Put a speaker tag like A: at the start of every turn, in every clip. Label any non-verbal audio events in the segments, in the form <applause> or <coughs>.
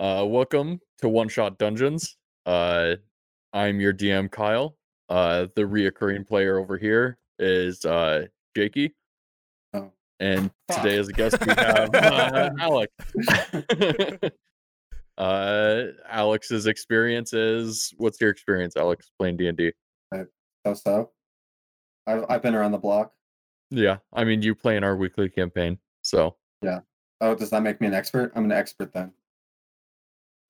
A: Uh, welcome to One Shot Dungeons. Uh, I'm your DM, Kyle. Uh, the reoccurring player over here is uh, Jakey.
B: Oh.
A: And
B: Fuck.
A: today, as a guest, we have <laughs> uh, Alex. <laughs> <laughs> uh, Alex's experience is what's your experience, Alex, playing D and D?
B: So so. I've I've been around the block.
A: Yeah, I mean, you play in our weekly campaign, so Yeah.
B: Oh, does that make me an expert? I'm an expert then.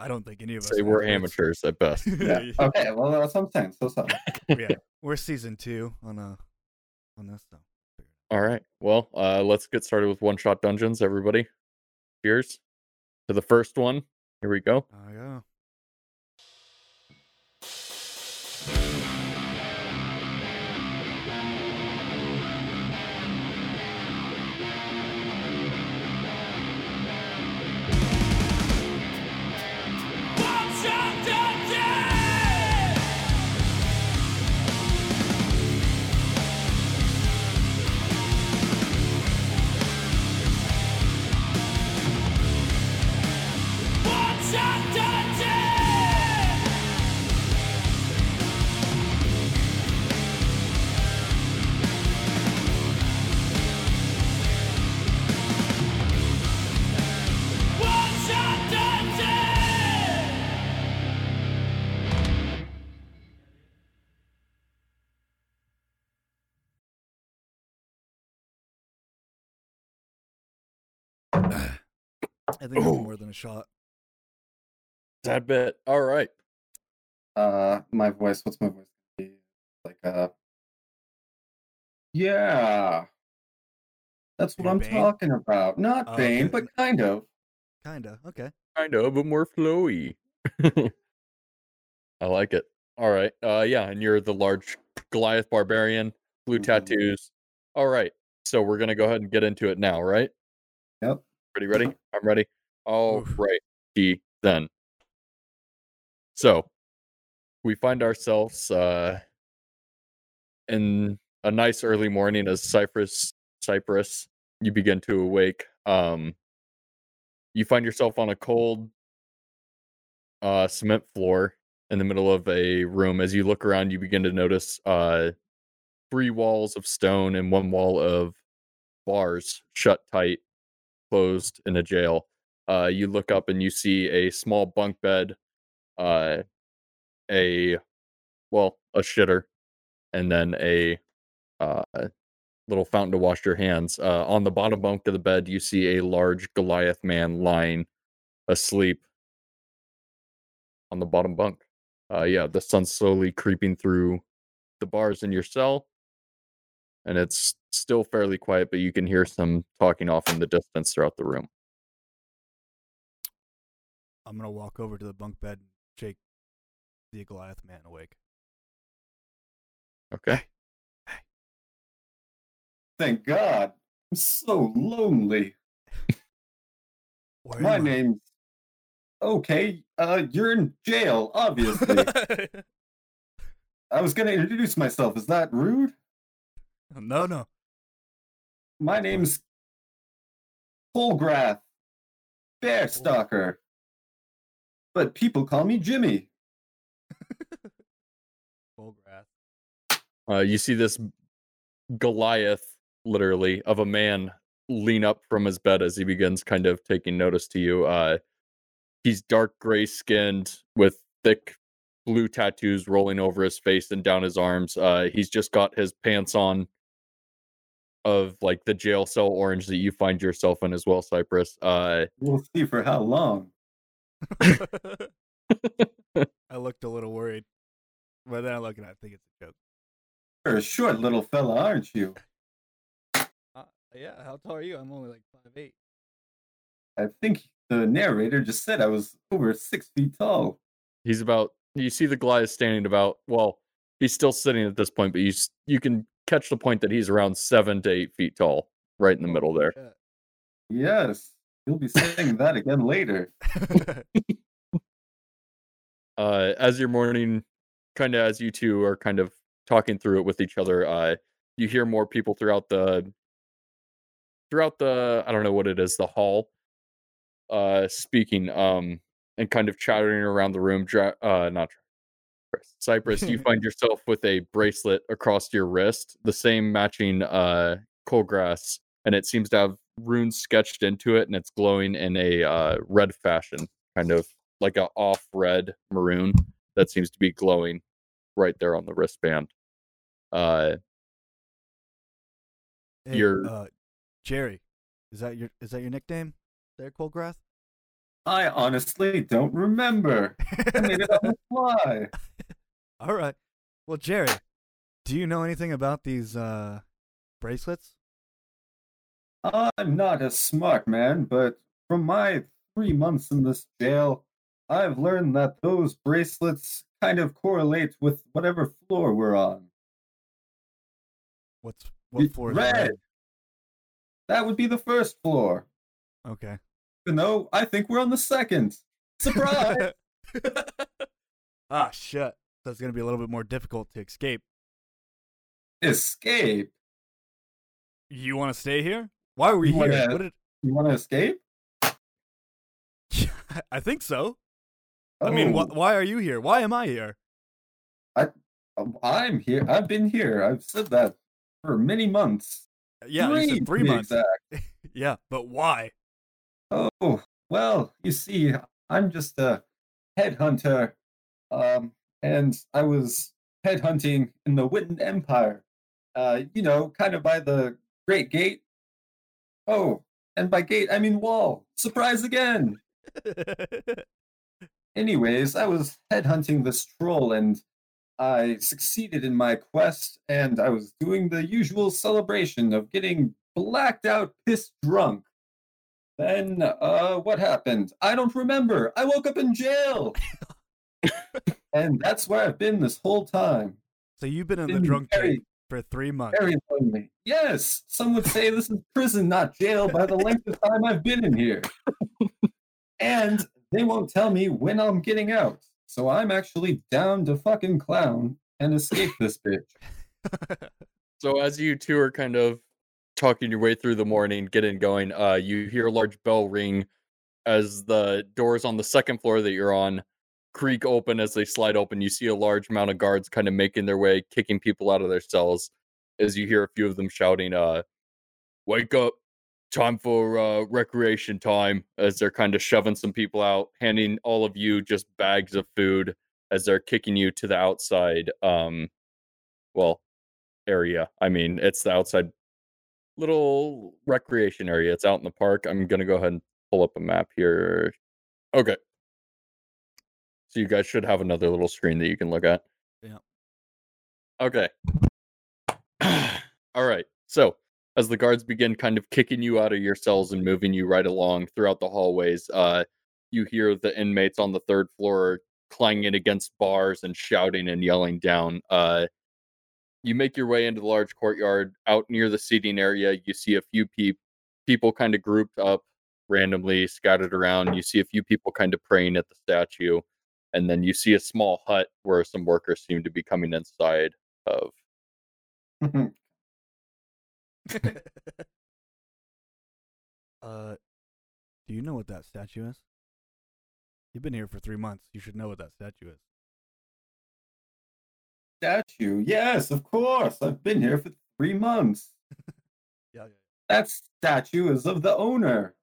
C: I don't think any of us
A: say
C: are
A: we're
C: experts.
A: amateurs at best. <laughs>
B: Yeah. Okay. Well, that's what I'm saying. So so. <laughs>
C: yeah, <laughs> we're season two on uh on this. So.
A: All right. Well, uh, let's get started with one shot dungeons, everybody. Cheers to the first one. Here we go.
C: Oh yeah. I think it's
A: Oh.
C: more than a shot.
A: That bit. All right.
B: Uh, my voice. What's my voice? gonna be? Like uh. Yeah. That's what
C: Your
B: I'm
C: Bane?
B: talking about. Not
C: Oh,
B: Bane, but kind of.
C: Kinda. Okay.
A: Kind of, but more flowy. <laughs> I like it. All right. Uh, yeah, and you're the large Goliath barbarian, blue
B: Mhm.
A: tattoos. All right. So we're gonna go ahead and get into it now, right?
B: Yep.
A: Ready? Ready? I'm ready. All right. D then. So we find ourselves uh in a nice early morning as Cypress Cypress you begin to awake. Um you find yourself on a cold uh cement floor in the middle of a room. As you look around, you begin to notice uh three walls of stone and one wall of bars shut tight, closed in a jail. Uh, you look up and you see a small bunk bed, uh, a well, a shitter, and then a uh, little fountain to wash your hands. Uh, on the bottom bunk of the bed, you see a large Goliath man lying asleep on the bottom bunk. Uh, yeah, the sun's slowly creeping through the bars in your cell, and it's still fairly quiet, but you can hear some talking off in the distance throughout the room.
C: I'm gonna walk over to the bunk bed and shake the Goliath man awake.
A: Okay.
B: Thank God. I'm so lonely.
C: Where
B: My name's. Okay. Uh, you're in jail, obviously. <laughs> I was gonna introduce myself. Is that rude?
C: No, no.
B: My name's Polgrath Bear Stalker. But people call me Jimmy. <laughs>
C: Full grass.
A: Uh, you see this Goliath, literally, of a man lean up from his bed as he begins kind of taking notice to you. Uh, he's dark gray skinned with thick blue tattoos rolling over his face and down his arms. Uh, he's just got his pants on of like the jail cell orange that you find yourself in as well, Cypress. Uh,
B: We'll see for how long. <laughs> <laughs>
C: I looked a little worried, but then I look and I think it's a joke.
B: You're a short little fella, aren't you? <laughs>
C: Uh, yeah, how tall are you? I'm only like five eight.
B: I think the narrator just said I was over six feet tall.
A: he's about you see the Goliath standing about well, he's still sitting at this point, but you you can catch the point that he's around seven to eight feet tall, right in the middle there.
B: Yes. You'll be saying that again later. <laughs>
A: uh as your morning kind of as you two are kind of talking through it with each other uh you hear more people throughout the throughout the i don't know what it is the hall uh speaking um and kind of chattering around the room. Dra- uh, not Cypress, you <laughs> find yourself with a bracelet across your wrist, the same matching uh Colgrath, and it seems to have runes sketched into it, and it's glowing in a uh, red fashion, kind of like a off red maroon that seems to be glowing right there on the wristband. Uh,
C: Hey,
A: You're-
C: uh, Jerry. Is that your is that your nickname? There, Colgrath?
B: I honestly don't remember. I made it on the fly.
C: All right. Well, Jerry, do you know anything about these uh bracelets?
B: I'm not a smart man, but from my three months in this jail, I've learned that those bracelets kind of correlate with whatever floor we're on.
C: What's what floor is
B: red.
C: red?
B: That would be the first floor.
C: Okay.
B: Even though I think we're on the second. Surprise! <laughs>
C: ah, shit. So it's gonna be a little bit more difficult to escape.
B: escape.
C: You want to stay here? Why are we
B: You
C: here?
B: wanna-
C: What did...
B: You want to escape? <laughs>
C: I think so. I mean, wh-
B: Oh,
C: why are you here? Why am I here?
B: I, I'm here. I've been here. I've said that for many months.
C: Yeah, said three months. <laughs> Yeah, but why?
B: Oh, well, you see, I'm just a headhunter. Um, and I was headhunting in the Witten Empire. Uh, you know, kind of by the Great Gate. Oh, and by gate I mean wall. Surprise again. <laughs> Anyways, I was headhunting this troll and I succeeded in my quest and I was doing the usual celebration of getting blacked out, pissed drunk. Then, uh, what happened? I don't remember. I woke up in jail. <laughs> and that's where I've been this whole time.
C: so you've been in the drunk
B: very,
C: tank for three months.
B: very lonely. Yes, some would say this is prison, not jail, by the length of time I've been in here. and they won't tell me when I'm getting out. So I'm actually down to fucking clown and escape this bitch. <laughs>
A: So as you two are kind of talking your way through the morning, getting going, uh, you hear a large bell ring as the doors on the second floor that you're on creak open as they slide open. You see a large amount of guards kind of making their way, kicking people out of their cells. As you hear a few of them shouting, uh, "Wake up! Time for uh, recreation time!" As they're kind of shoving some people out, handing all of you just bags of food as they're kicking you to the outside. Um, well, area. I mean, it's the outside little recreation area. It's out in the park. I'm gonna go ahead and pull up a map here. Okay. So you guys should have another little screen that you can look at.
C: Yeah.
A: Okay. All right. So as the guards begin kind of kicking you out of your cells and moving you right along throughout the hallways, uh, you hear the inmates on the third floor clanging against bars and shouting and yelling down. Uh, you make your way into the large courtyard. Out near the seating area, you see a few peop- people kind of grouped up randomly, scattered around. You see a few people kind of praying at the statue. And then you see a small hut where some workers seem to be coming inside of. <laughs>
C: uh, do you know what that statue is? You've been here for three months. You should know what that statue is.
B: Statue. Yes, of course. I've been here for three months. <laughs>
C: Yeah,
B: That statue is of the owner.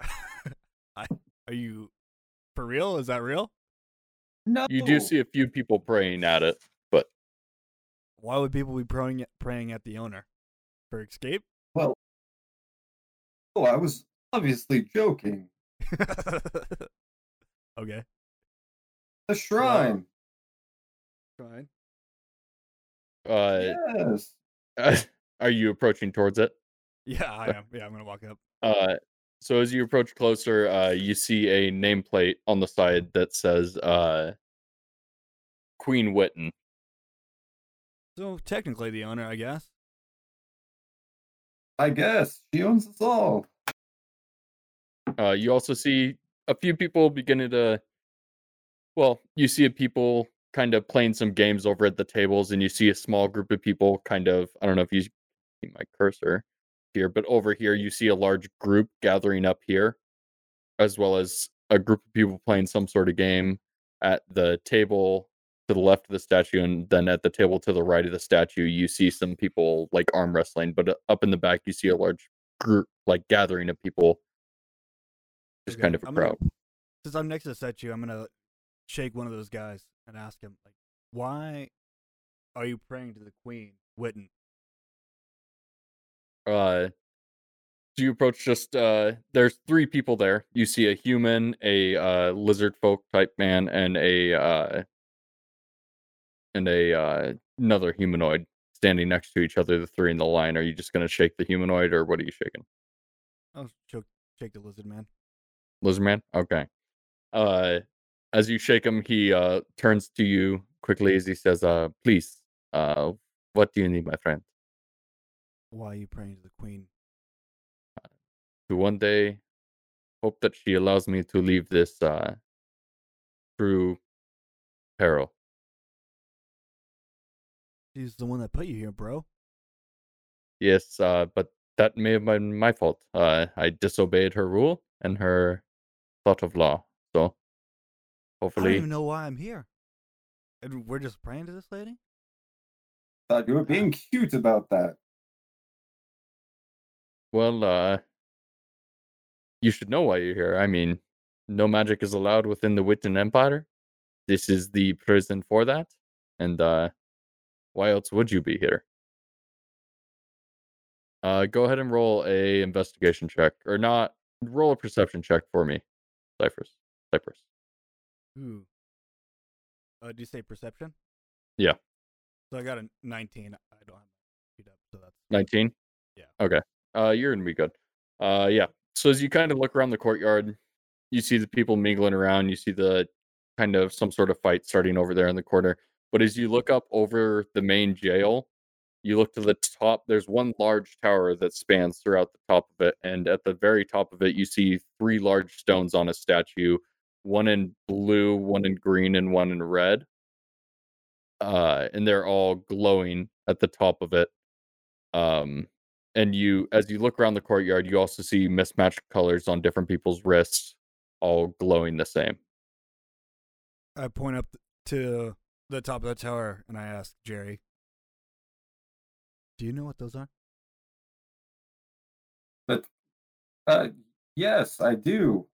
B: <laughs>
C: yeah. Are you for real? Is that real?
B: No.
A: You do see a few people praying at it, but
C: Why would people be praying at, praying at the owner for escape?
B: Well, oh, I was obviously joking. <laughs>
C: okay.
B: The shrine.
C: Fine.
A: uh,
B: Yes. <laughs>
A: are you approaching towards it?
C: Yeah, I <laughs> am. Yeah, I'm gonna walk up.
A: Uh, so as you approach closer, uh, you see a nameplate on the side that says uh, Queen Witten.
C: So technically, the owner, I guess.
B: I guess she owns us all.
A: Uh, you also see a few people beginning to. Well, you see a people kind of playing some games over at the tables, and you see a small group of people kind of. I don't know if you see my cursor here, but over here you see a large group gathering up here as well as a group of people playing some sort of game at the table to the left of the statue, and then at the table to the right of the statue, you see some people like arm wrestling. But uh, up in the back, you see a large group, like gathering of people, just
C: Okay,
A: kind of a
C: I'm gonna-
A: crowd.
C: Since I'm next to the statue, I'm gonna shake one of those guys and ask him, like, why are you praying to the Queen, Witten?
A: uh so you approach just uh there's three people there you see a human a uh lizard folk type man and a uh and a uh another humanoid standing next to each other the three in the line are you just gonna shake the humanoid or what are you shaking
C: Oh, shake, shake the lizard man.
A: lizard man okay uh as you shake him he uh turns to you quickly as he says uh please uh what do you need my friend
C: Why are you praying to the Queen?
A: to one day hope that she allows me to leave this uh through peril.
C: She's the one that put you here, bro.
A: Yes, uh, but that may have been my fault. Uh, I disobeyed her rule and her thought of law. So
C: I don't even know why I'm here. And we're just praying to this lady?
B: Thought you were being cute about that.
A: well, uh, you should know why you're here. I mean, no magic is allowed within the Witten Empire. This is the prison for that. And uh, why else would you be here? Uh, go ahead and roll a investigation check, or not. Roll a perception check for me, Cypress. Cypress.
C: Ooh. Uh, do you say perception?
A: Yeah.
C: So I got a 19. I don't have feet up, so that's
A: 19
C: Yeah.
A: okay uh you're gonna be good uh yeah so as you kind of look around the courtyard you see the people mingling around you see the kind of some sort of fight starting over there in the corner but as you look up over the main jail you look to the top there's one large tower that spans throughout the top of it and at the very top of it you see three large stones on a statue one in blue one in green and one in red uh and they're all glowing at the top of it um and you as you look around the courtyard you also see mismatched colors on different people's wrists all glowing the same
C: I point up to the top of the tower and I ask Jerry, "Do you know what those are?"
B: Uh, yes, I do.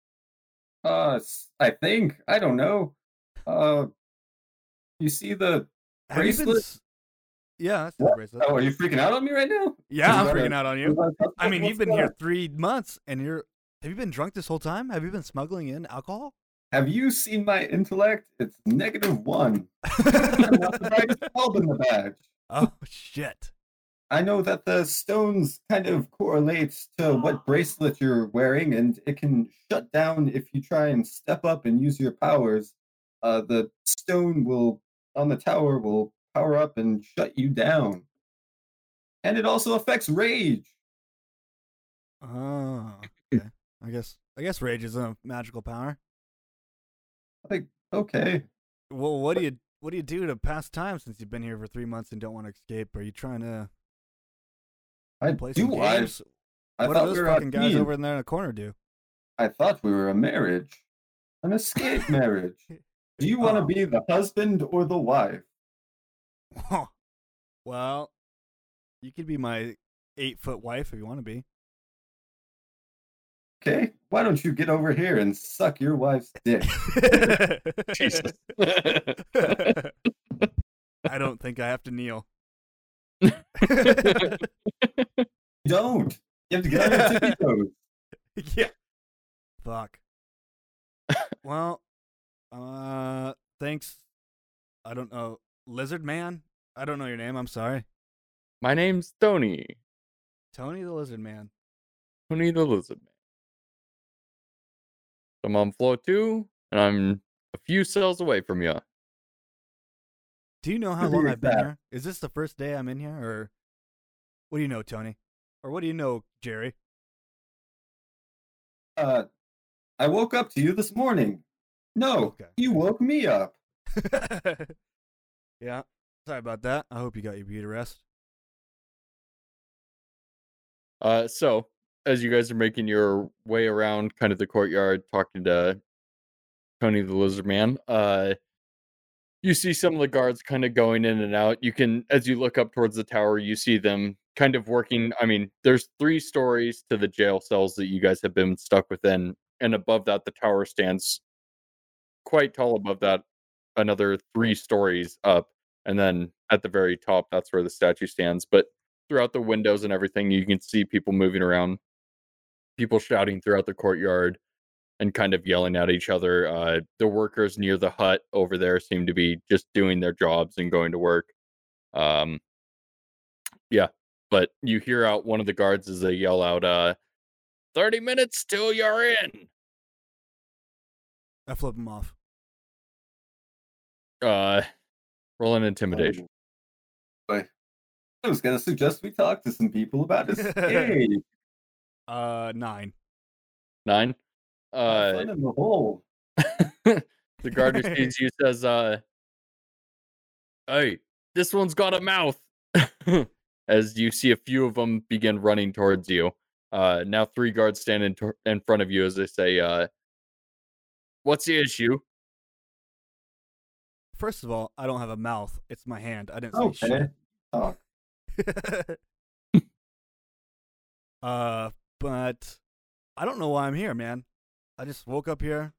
B: Uh, I think I don't know. Uh, you see the
C: Have you been Yeah, that's the bracelet.
B: Oh, are you freaking out on me right now?
C: yeah, <laughs> I'm
B: that a-
C: freaking out on you. I mean,
B: what's
C: you've been
B: going
C: here three months, and you're. Have you been drunk this whole time? Have you been smuggling in alcohol?
B: Have you seen my intellect? It's negative one. I'm not the brightest bulb in the badge.
C: oh shit!
B: I know that the stones kind of correlate to what bracelet you're wearing, and it can shut down if you try and step up and use your powers. Uh, the stone will on the tower will power up and shut you down, and it also affects rage.
C: Oh, <laughs> okay. I guess. I guess rage is a magical power.
B: Like, okay,
C: Well, what do you what do you do to pass time since you've been here for three months and don't want to escape? Are you trying to
B: I
C: play some
B: do. I,
C: games?
B: I
C: what
B: thought
C: do those
B: we were
C: fucking guys
B: team.
C: over in there in the corner do?
B: I thought we were a marriage, an escape <laughs> marriage. Do you want to
C: Oh.
B: be the husband or the wife? Oh.
C: well, you could be my eight foot wife if you want to be.
B: Okay, why don't you get over here and suck your wife's dick? <laughs>
A: Jesus. <laughs>
C: I don't think I have to kneel. <laughs>
B: Don't. You have to get on your <laughs> tippy toes.
C: yeah. Fuck. well, uh, thanks. I don't know. Lizard Man? I don't know your name. I'm sorry.
A: my name's tony
C: Tony the Lizard Man.
A: tony the lizard man i'm on floor two and i'm a few cells away from you
C: Do you know how long I've been
B: exact.
C: here? Is this the first day I'm in here, or what do you know, Tony? Or what do you know, Jerry?
B: Uh, I woke up to you this morning. No,
C: Okay.
B: you woke me up. <laughs>
C: yeah. Sorry about that. I hope you got your beauty rest.
A: Uh, so as you guys are making your way around kind of the courtyard, talking to Tony the Lizard Man, uh, you see some of the guards kind of going in and out. You can, as you look up towards the tower, you see them kind of working. I mean, there's three stories to the jail cells that you guys have been stuck within, and above that, the tower stands quite tall above that, another three stories up. And then at the very top, that's where the statue stands. But throughout the windows and everything, you can see people moving around, people shouting throughout the courtyard and kind of yelling at each other. Uh, the workers near the hut over there seem to be just doing their jobs and going to work. Um, yeah, but you hear out one of the guards as they yell out, uh, 30 minutes till you're in.
C: I flip him off.
A: Uh, roll an intimidation.
B: Boy. I was gonna suggest we talk to some people about <laughs> escape.
C: Uh, nine.
A: Nine. Uh,
B: Fun in the hole. <laughs>
A: the guard who <laughs> sees you says, uh, Hey, this one's got a mouth. <laughs> As you see a few of them begin running towards you. Uh, now three guards stand in, tor- in front of you as they say, uh, What's the issue?
C: First of all, I don't have a mouth. It's my hand. I didn't say
B: Okay.
C: Shit. uh, but I don't know why I'm here, man. I just woke up here.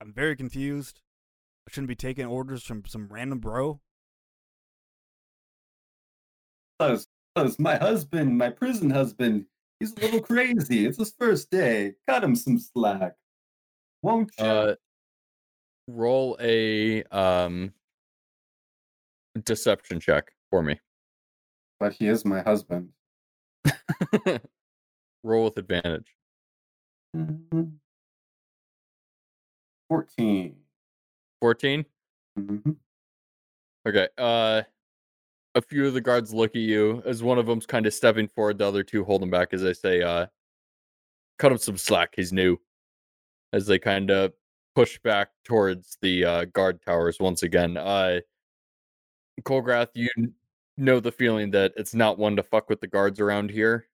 C: I'm very confused. I shouldn't be taking orders from some random bro.
B: Cause, cause my husband, my prison husband, he's a little crazy. It's his first day. Cut him some slack. Won't you?
A: Uh, roll a um, deception check for me.
B: but he is my husband. <laughs>
A: roll with advantage.
B: Mhm. 14.
A: 14?
B: Mhm.
A: Okay. Uh a few of the guards look at you as one of them's kind of stepping forward, the other two hold him back as they say, uh cut him some slack, he's new. As they kind of push back towards the uh guard towers once again. Uh Colgrath, you know the feeling that it's not one to fuck with the guards around here.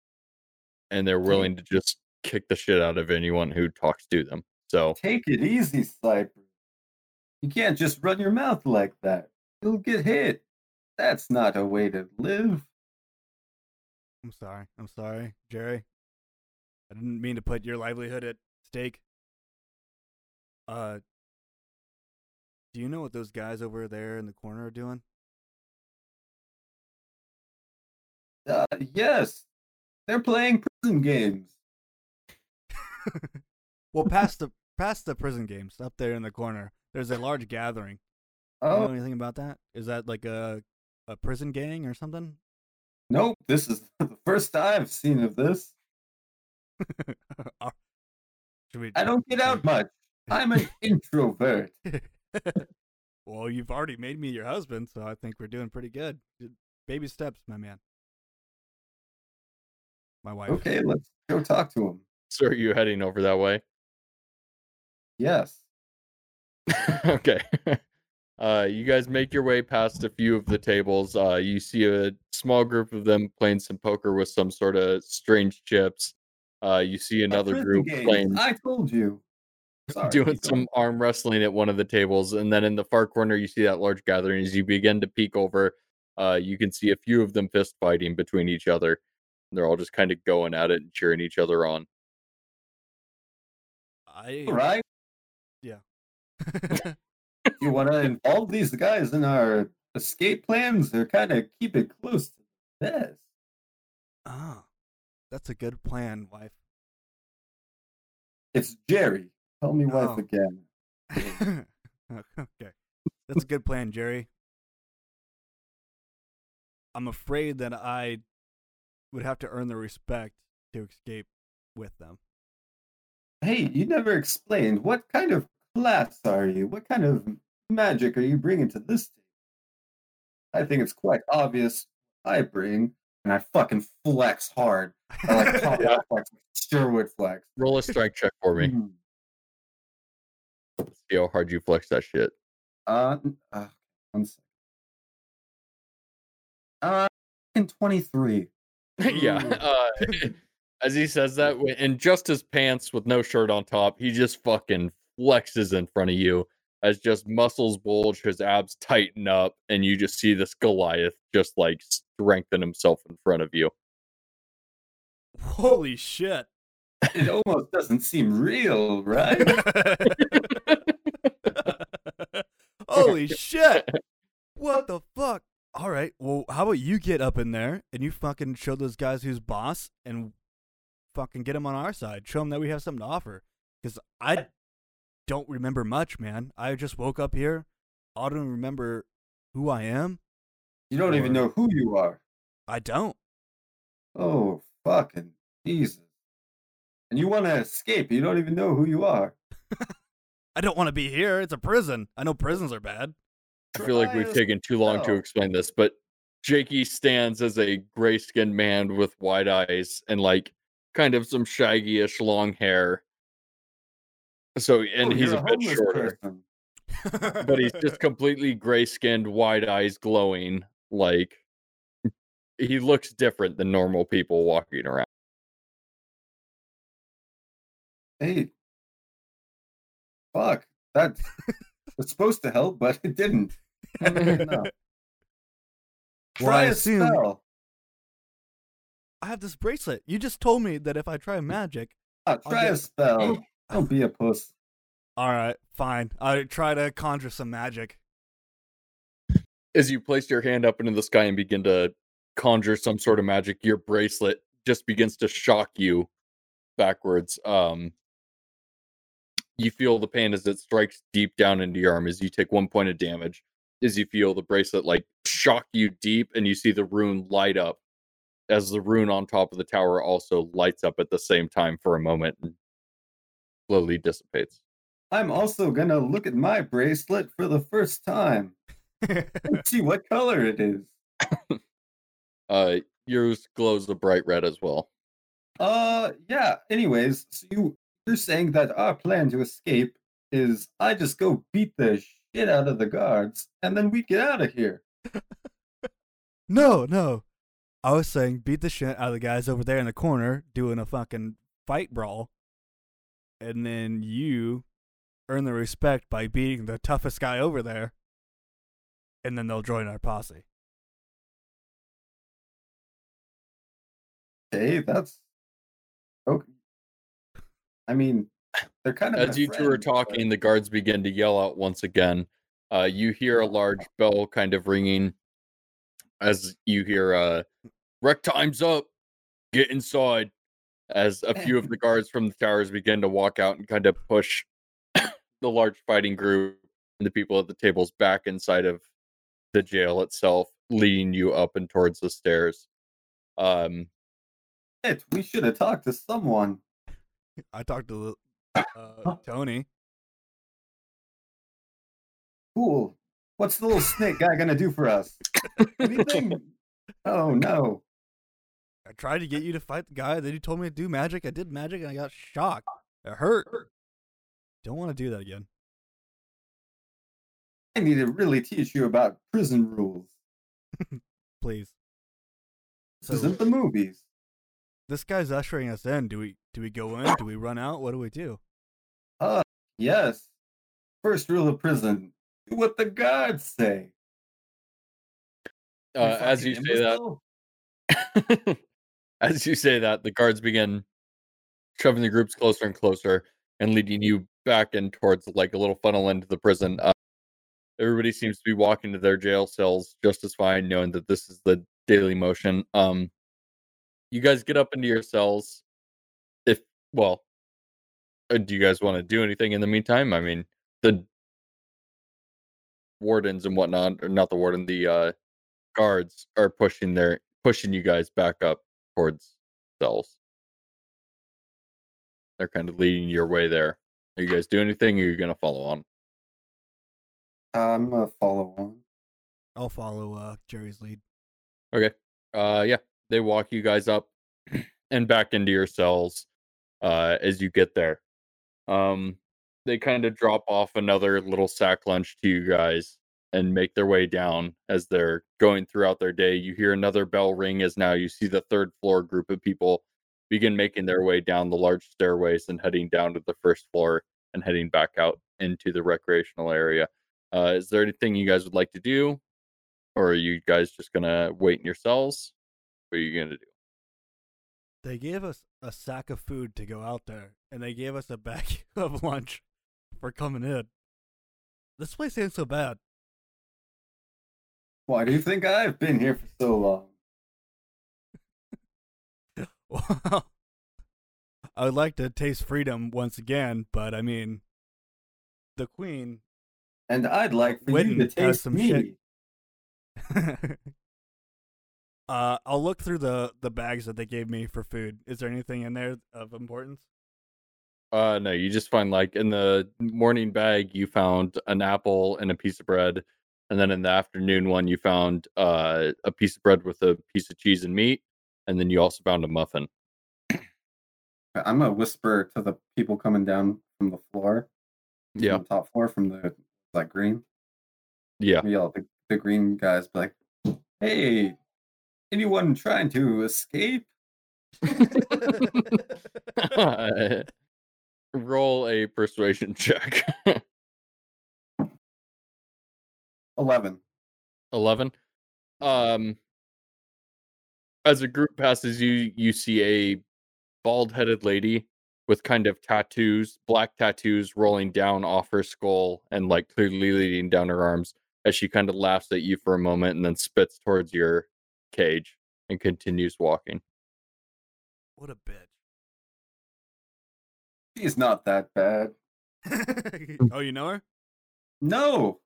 A: And they're willing to just kick the shit out of anyone who talks to them. So
B: Take it easy, Sniper. You can't just run your mouth like that. You'll get hit. That's not a way to live.
C: I'm sorry. I'm sorry, Jerry. I didn't mean to put your livelihood at stake. Uh, do you know what those guys over there in the corner are doing?
B: Uh, yes, they're playing prison games. <laughs>
C: Well, past the past the prison games, up there in the corner, there's a large gathering. Do you know
B: Oh,
C: anything about that? Is that like a a prison gang or something?
B: nope. This is <laughs> the first I've seen of this. <laughs>
C: We?
B: I don't get out <laughs> much. I'm an introvert.
C: well, you've already made me your husband, so I think we're doing pretty good. Baby steps, my man. My wife.
B: Okay, let's go talk to him.
A: so are you heading over that way?
B: Yes. <laughs>
A: okay. Uh, you guys make your way past a few of the tables. Uh, you see a small group of them playing some poker with some sort of strange chips. Uh, you see another group
B: games.
A: playing,
B: I told you. Sorry, <laughs>
A: doing
B: keep going.
A: some arm wrestling at one of the tables, and then in the far corner, you see that large gathering. As you begin to peek over, uh, you can see a few of them fist fighting between each other. They're all just kind of going at it and cheering each other on.
C: I.
B: All right. <laughs> You want to involve these guys in our escape plans or kind of keep it close to this?
C: ah, that's a good plan, wife.
B: It's Jerry. Tell me wife
C: Oh. <laughs>
B: again.
C: okay. That's a good plan, Jerry. I'm afraid that I would have to earn their respect to escape with them.
B: Hey, you never explained. What kind of class are you? What kind of magic are you bringing to this table? I think it's quite obvious I bring, and I fucking flex hard. I like <laughs> top
A: Yeah.
B: flex, Sherwood flex.
A: Roll a strength check for me.
B: Mhm.
A: See how hard you flex that shit.
B: Uh, uh, one second. Uh, in 23. <laughs>
A: yeah. Uh, <laughs> As he says that, in just his pants with no shirt on top, he just fucking flexes in front of you as just muscles bulge, his abs tighten up, and you just see this Goliath just like strengthen himself in front of you.
C: Holy shit.
B: It almost doesn't seem real, right? <laughs>
C: Holy shit. What the fuck? All right. Well, how about you get up in there and you fucking show those guys who's boss and fucking get them on our side. Show them that we have something to offer. Because I don't remember much, man. I just woke up here. I don't remember who I am.
B: You don't even know who you are.
C: I don't.
B: Oh, fucking Jesus. And you want to escape. You don't even know who you are. <laughs>
C: I don't want to be here. It's a prison. I know prisons are bad.
A: I feel like we've taken too long to explain this, but Jakey stands as a gray skinned man with wide eyes and like kind of some shaggy-ish long hair. So and
B: Oh,
A: he's
B: you're
A: a bit shorter. <laughs> but he's just completely gray skinned, wide eyes glowing. Like he looks different than normal people walking around.
B: Hey. Fuck. That was supposed to help, but it didn't. Not really enough.
C: Well,
B: Try
C: I
B: a
C: assume-
B: spell.
C: I have this bracelet. You just told me that if I try magic.
B: Ah, try a spell. Don't be a puss.
C: All right, fine. I try to conjure some magic.
A: As you place your hand up into the sky and begin to conjure some sort of magic, your bracelet just begins to shock you backwards. Um you feel the pain as it strikes deep down into your arm as you take one point of damage. As you feel the bracelet like shock you deep, and you see the rune light up as the rune on top of the tower also lights up at the same time for a moment and slowly dissipates.
B: I'm also gonna look at my bracelet for the first time and <laughs> see what color it is.
A: Uh, yours glows a bright red as well.
B: Uh, yeah. Anyways, so you you're saying that our plan to escape is I just go beat the shit out of the guards and then we get out of here. <laughs>
C: no, no. I was saying beat the shit out of the guys over there in the corner doing a fucking fight brawl. And then you earn the respect by beating the toughest guy over there. And then they'll join our posse.
B: Hey, that's okay. I mean, they're kind of
A: As
B: my
A: you two are
B: friends, but-
A: talking, the guards begin to yell out once again. Uh, you hear a large bell kind of ringing as you hear uh, "Rec time's up, get inside." As a few of the guards from the towers begin to walk out and kind of push <coughs> the large fighting group and the people at the tables back inside of the jail itself, leading you up and towards the stairs. Um,
B: Shit, we should have talked to someone.
C: I talked to uh, Tony.
B: Cool. What's the little snake guy gonna do for us? Anything? <laughs> Oh no.
C: I tried to get you to fight the guy. Then you told me to do magic. I did magic and I got shocked. It hurt. Don't want to do that again.
B: I need to really teach you about prison rules. <laughs>
C: Please.
B: This isn't the movies.
C: this guy's ushering us in. Do we do we go in? Do we run out? What do we do?
B: Uh, yes. First rule of prison: do what the guards say.
A: Uh, as you say that,
B: imbecile. <laughs>
A: As you say that, the guards begin shoving the groups closer and closer and leading you back in towards like a little funnel into the prison. Uh, everybody seems to be walking to their jail cells just as fine, knowing that this is the daily motion. Um, you guys get up into your cells. If well, uh, do you guys want to do anything in the meantime? I mean, the wardens and whatnot, or not the warden, the uh, guards are pushing their pushing you guys back up towards cells. They're kind of leading your way there. Are you guys doing anything? Or are you gonna follow on?
B: I'm gonna follow on.
C: I'll follow uh, Jerry's lead.
A: Okay. Uh yeah. They walk you guys up <clears throat> and back into your cells uh as you get there. Um they kind of drop off another little sack lunch to you guys and make their way down as they're going throughout their day. You hear another bell ring as now you see the third floor group of people begin making their way down the large stairways and heading down to the first floor and heading back out into the recreational area. Uh, is there anything you guys would like to do, or are you guys just gonna wait in your cells? What are you gonna do?
C: They gave us a sack of food to go out there, and they gave us a bag <laughs> of lunch for coming in. This place ain't so bad.
B: Why do you think I've been here for so long? <laughs>
C: Well, I would like to taste freedom once again, but I mean, the queen.
B: And I'd like for
C: Witten
B: you to taste
C: some
B: me.
C: shit. <laughs> uh, I'll look through the the bags that they gave me for food. Is there anything in there of importance?
A: Uh, no, you just find like in the morning bag you found an apple and a piece of bread, and then in the afternoon one you found uh a piece of bread with a piece of cheese and meat, and then you also found a muffin.
B: I'm gonna whisper to the people coming down from the floor.
A: Yeah,
B: the top floor from the like green.
A: yeah.
B: Yell at the, the green guys, be like, "Hey, anyone trying to escape?" <laughs>
A: Roll a persuasion check. <laughs>
B: Eleven.
A: 11 um as a group passes you you see a bald-headed lady with kind of tattoos black tattoos rolling down off her skull and like clearly leading down her arms as she kind of laughs at you for a moment and then spits towards your cage and continues walking
C: What a bitch.
B: She's not that bad. <laughs>
C: oh, you know her?
B: No.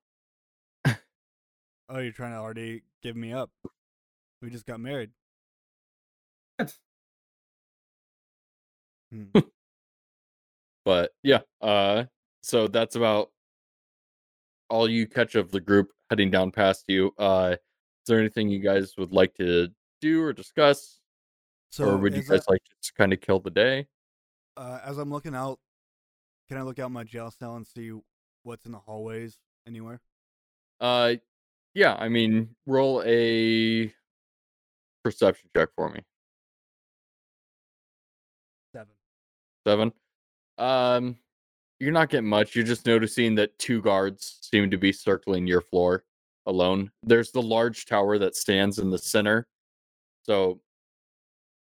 C: Oh, you're trying to already give me up. We just got married.
B: What?
C: Hmm. <laughs>
A: but yeah uh so that's about all you catch of the group heading down past you uh is there anything you guys would like to do or discuss
C: So,
A: or would you guys
C: I-
A: like to just kind of kill the day
C: uh, as I'm looking out, can I look out my jail cell and see what's in the hallways anywhere?
A: uh yeah i mean roll a perception check for me.
C: Seven.
A: seven? Um you're not getting much you're just noticing that two guards seem to be circling your floor alone. There's the large tower that stands in the center. So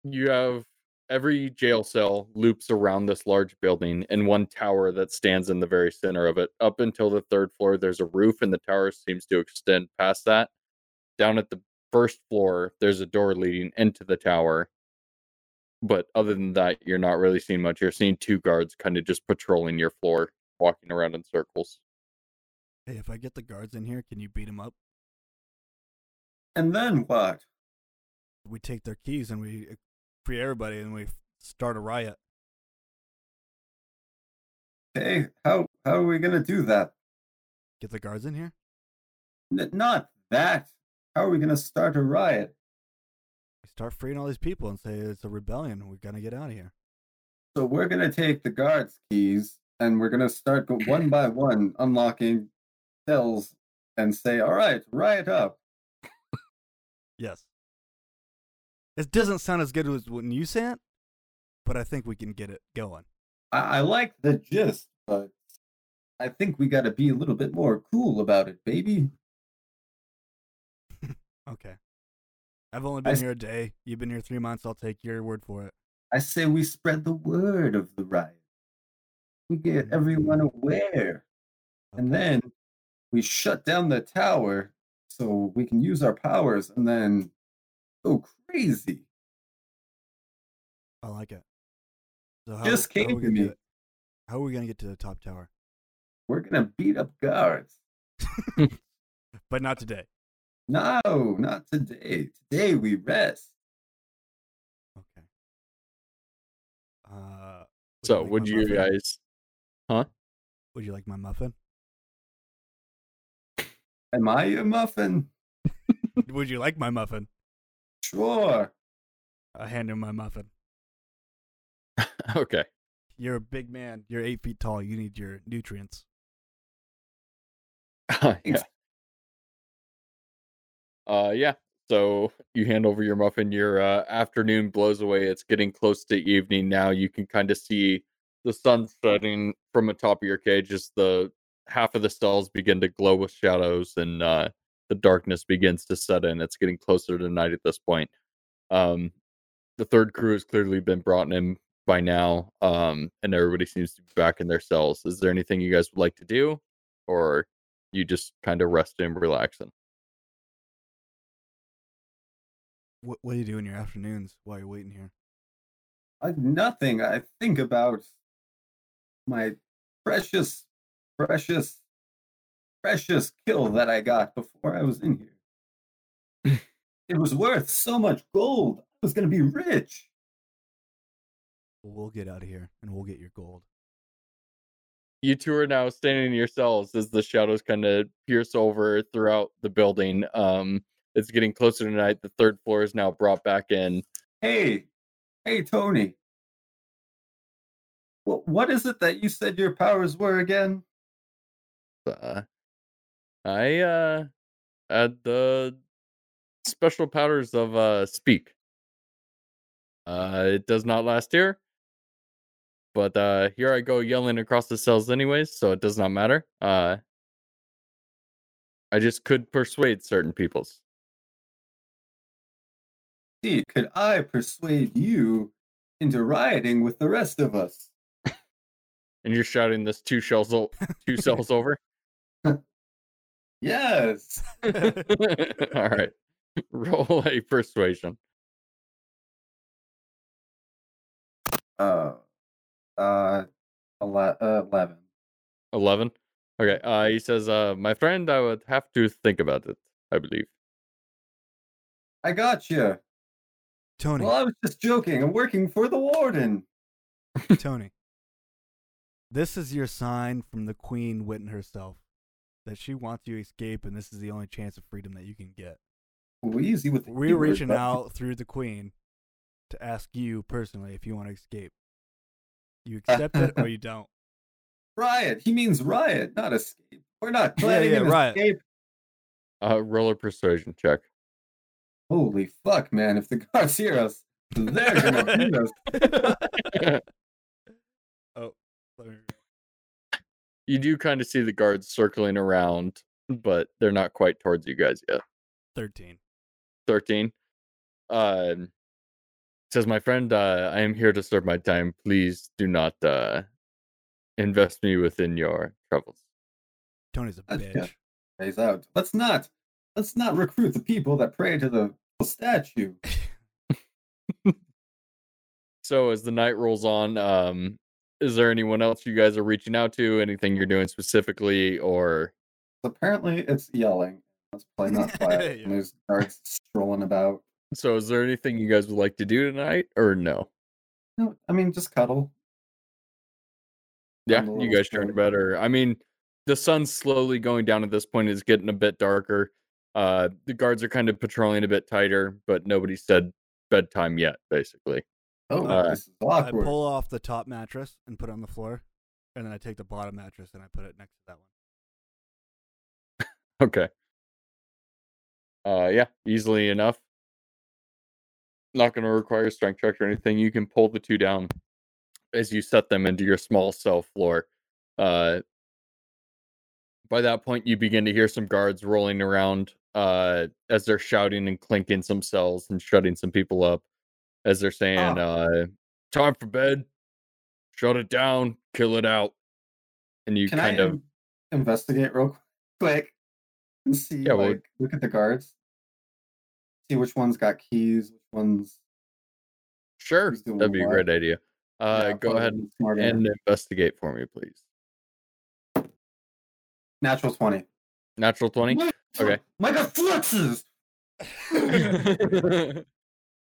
A: you have every jail cell loops around this large building and one tower that stands in the very center of it up until the third floor there's a roof and the tower seems to extend past that down at the first floor there's a door leading into the tower but other than that, you're not really seeing much. You're seeing two guards kind of just patrolling your floor, walking around in circles.
C: Hey, if I get the guards in here, can you beat them up?
B: And then what?
C: We take their keys and we free everybody and we start a riot.
B: Hey, how how are we gonna do that?
C: Get the guards in here?
B: N- not that. How are we gonna start a riot?
C: We start freeing all these people and say it's a rebellion. We're gonna get out of here.
B: So we're gonna take the guards' keys and we're gonna start go one by <laughs> one unlocking cells and say, "All right, riot up."
C: Yes. It doesn't sound as good as when you say it, but I think we can get it going.
B: I, I like the gist, but I think we got to be a little bit more cool about it, baby. <laughs>
C: Okay. I've only been
B: s-
C: here a day. You've been here three months. I'll take your word for it.
B: I say we spread the word of the riot. We get mm. everyone aware, and then we shut down the tower so we can use our powers and then go crazy.
C: I like it. So
B: Just
C: how are
B: came
C: we
B: to
C: gonna
B: me.
C: get- How are we gonna get to the top tower?
B: We're gonna beat up guards. <laughs>
C: But not today.
B: No, not today. Today we rest.
C: Okay. Uh. would
A: So,
C: like
A: would you
C: muffin?
A: guys? Huh?
C: Would you like my muffin?
B: Am I a muffin? <laughs>
C: would you like my muffin?
B: Sure.
C: I hand him my muffin. <laughs>
A: okay.
C: You're a big man. You're eight feet tall. You need your nutrients. <laughs>
A: yeah. Uh, yeah. So you hand over your muffin. Your uh, afternoon blows away. It's getting close to evening now. You can kind of see the sun setting from the top of your cage as the half of the stalls begin to glow with shadows and uh, the darkness begins to set in. It's getting closer to night at this point. Um, the third crew has clearly been brought in by now, um, and everybody seems to be back in their cells. Is there anything you guys would like to do, or you just kind of resting and relaxing?
C: What, what do you do in your afternoons while you're waiting here?
B: I, nothing. I think about my precious, precious, precious kill that I got before I was in here. it was worth so much gold. I was going to be rich.
C: We'll get out of here and we'll get your gold.
A: You two are now standing in your cells as the shadows kind of pierce over throughout the building. Um, it's getting closer to night. The third floor is now brought back in.
B: Hey, hey, Tony. What what is it that you said your powers were again?
A: Uh, I uh had the special powers of uh speak. Uh, it does not last here, but uh here I go yelling across the cells anyways, so it does not matter. Uh, I just could persuade certain peoples.
B: See, could I persuade you into rioting with the rest of us?
A: And you're shouting this two shells, o- two <laughs> cells over.
B: Yes. <laughs>
A: All right, <laughs> roll a persuasion.
B: Uh, uh, ele- uh 11.
A: 11 okay uh he says uh my friend i would have to think about it i believe
B: I got you.
C: Tony,
B: Well, I was just joking. I'm working for the warden.
C: Tony. This is your sign from the Queen Witten herself that she wants you to escape, and this is the only chance of freedom that you can get.
B: Well, easy with the
C: We're reaching
B: but-
C: out through the Queen to ask you personally if you want to escape. You <laughs> accept it or you don't.
B: Riot. He means riot, not escape. We're not planning
C: yeah,
B: an
C: riot.
B: escape.
A: uh roll a persuasion check
B: Holy fuck, man! If the guards hear us, they're gonna <laughs> beat us. <laughs>
C: Oh, let me-
A: you do kind of see the guards circling around but they're not quite towards you guys yet
C: 13.
A: 13 um says my friend uh i am here to serve my time please do not uh invest me within your troubles
C: Tony's a
B: That's
C: bitch.
B: good. Out. Let's not. Let's not recruit the people that pray to the statue. <laughs>
A: so as the night rolls on um is there anyone else you guys are reaching out to anything you're doing specifically or
B: Apparently, it's yelling. Let's play not quiet. <laughs>
C: Yeah.
B: There's guards strolling about.
A: so is there anything you guys would like to do tonight or no
B: No, I mean just cuddle.
A: Yeah, you guys turn to
B: scared.
A: bed, or I mean, the sun's slowly going down at this point. It's getting a bit darker. Uh, the guards are kind of patrolling a bit tighter, but nobody said bedtime yet. Basically,
B: Oh,
A: Uh,
B: this is
C: I pull off the top mattress and put it on the floor, and then I take the bottom mattress and I put it next to that one. <laughs>
A: okay. Uh, yeah, easily enough. Not going to require a strength check or anything. You can pull the two down as you set them into your small cell floor. Uh, by that point, you begin to hear some guards rolling around uh, as they're shouting and clinking some cells and shutting some people up. As they're saying,
B: Ah.
A: uh, "Time for bed. Shut it down. Kill it out." And you
B: Can
A: kind
B: I
A: of
B: in- investigate real quick and see?
A: Yeah, well-
B: look at the guards. See which one's got keys, which one's.
A: sure that'd be a great idea. Uh,
B: Yeah,
A: go ahead and investigate for me, please.
B: natural twenty.
A: Natural twenty.
B: My-
A: Okay.
B: My God, flexes. <laughs> <laughs> <laughs>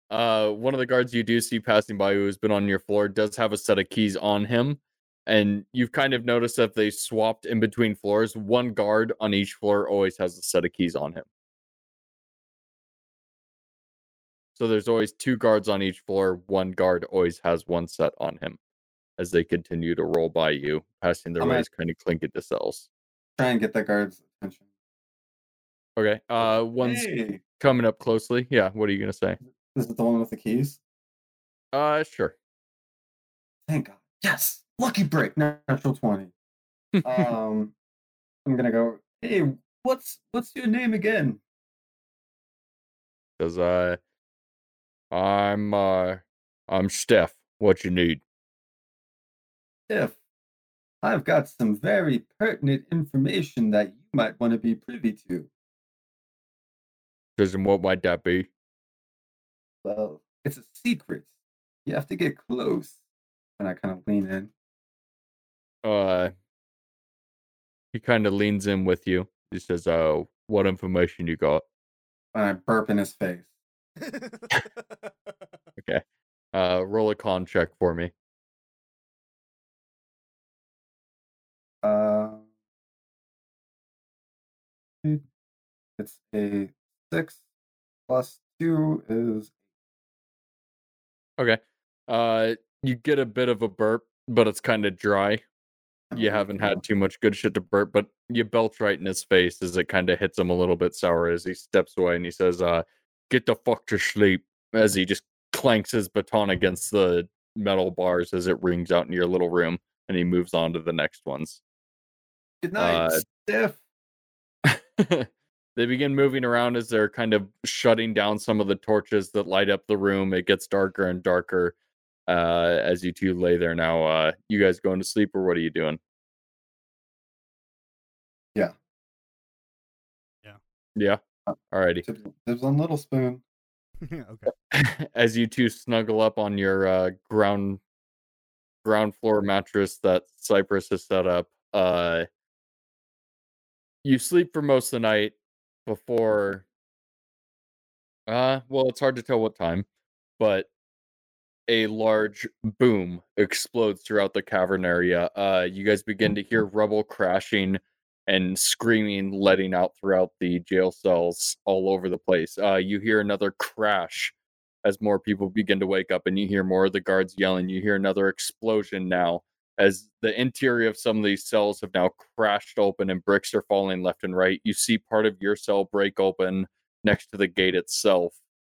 A: uh, one of the guards you do see passing by who has been on your floor does have a set of keys on him. And you've kind of noticed that they swapped in between floors. One guard on each floor always has a set of keys on him. So there's always two guards on each floor. One guard always has one set on him as they continue to roll by you, passing their
B: I'm
A: ways, kind of clinking to cells.
B: Try and get the guards' attention.
A: Okay. Uh, one's
B: Hey,
A: coming up closely. Yeah. What are you gonna say?
B: Is the one with the keys.
A: Uh, sure.
B: Thank God. Yes, lucky break, natural twenty. <laughs> Um, I'm gonna go. Hey, what's what's your name again?
A: Cause I, I'm uh, I'm Steph. What you need?
B: If I've got some very pertinent information that you might want to be privy to.
A: And what might that be?
B: Well, it's a secret. You have to get close. And I kind of lean in.
A: Uh, he kind of leans in with you. He says, "Oh, what information you got?"
B: And I burp in his face. <laughs> Okay.
A: Uh, roll a con check for me.
B: Uh, it's a six plus two is
A: Okay. Uh, you get a bit of a burp, but it's kind of dry. You
B: oh,
A: haven't had too much good shit to burp, but you belch right in his face as it kind of hits him a little bit sour as he steps away and he says, uh, get the fuck to sleep as he just clanks his baton against the metal bars as it rings out in your little room and he moves on to the next ones.
B: Good night,
A: uh,
B: Stiff. <laughs>
A: they begin moving around as they're kind of shutting down some of the torches that light up the room. It gets darker and darker uh, as you two lay there now. Uh, you guys going to sleep or what are you doing?
B: Yeah.
A: Yeah.
B: Yeah.
A: Alrighty.
B: Tips, tips on Little Spoon. <laughs>
C: okay. <laughs>
A: as you two snuggle up on your uh, ground ground floor mattress that Cypress has set up, uh, you sleep for most of the night before. Uh, well, it's hard to tell what time, but a large boom explodes throughout the cavern area. Uh, you guys begin to hear rubble crashing and screaming letting out throughout the jail cells all over the place. Uh, you hear another crash as more people begin to wake up, and you hear more of the guards yelling. You hear another explosion now as the interior of some of these cells have now crashed open and bricks are falling left and right. You see part of your cell break open next to the gate itself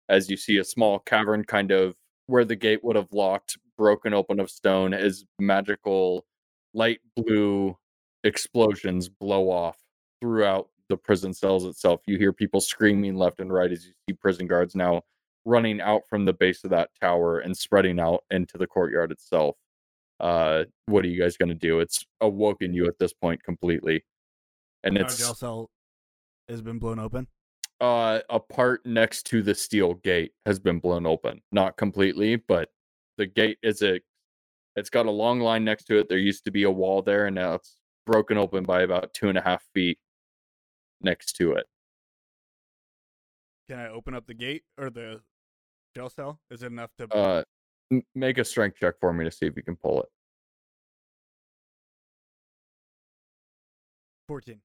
A: as you see a small cavern kind of where the gate would have locked broken open of stone as magical light blue explosions blow off throughout the prison cells itself. You hear people screaming left and right as you see prison guards now running out from the base of that tower and spreading out into the courtyard itself. Uh, what are you guys going to do? It's awoken you at this point completely, and
C: Our
A: it's
C: jail cell has been blown open.
A: uh, a part next to the steel gate has been blown open. Not completely, but the gate is a. It's got a long line next to it. There used to be a wall there, and now it's broken open by about two and a half feet next to it.
C: Can I open up the gate or the jail cell? Is it enough to?
A: Uh, make a strength check for me to see if you can pull it.
C: Fourteen.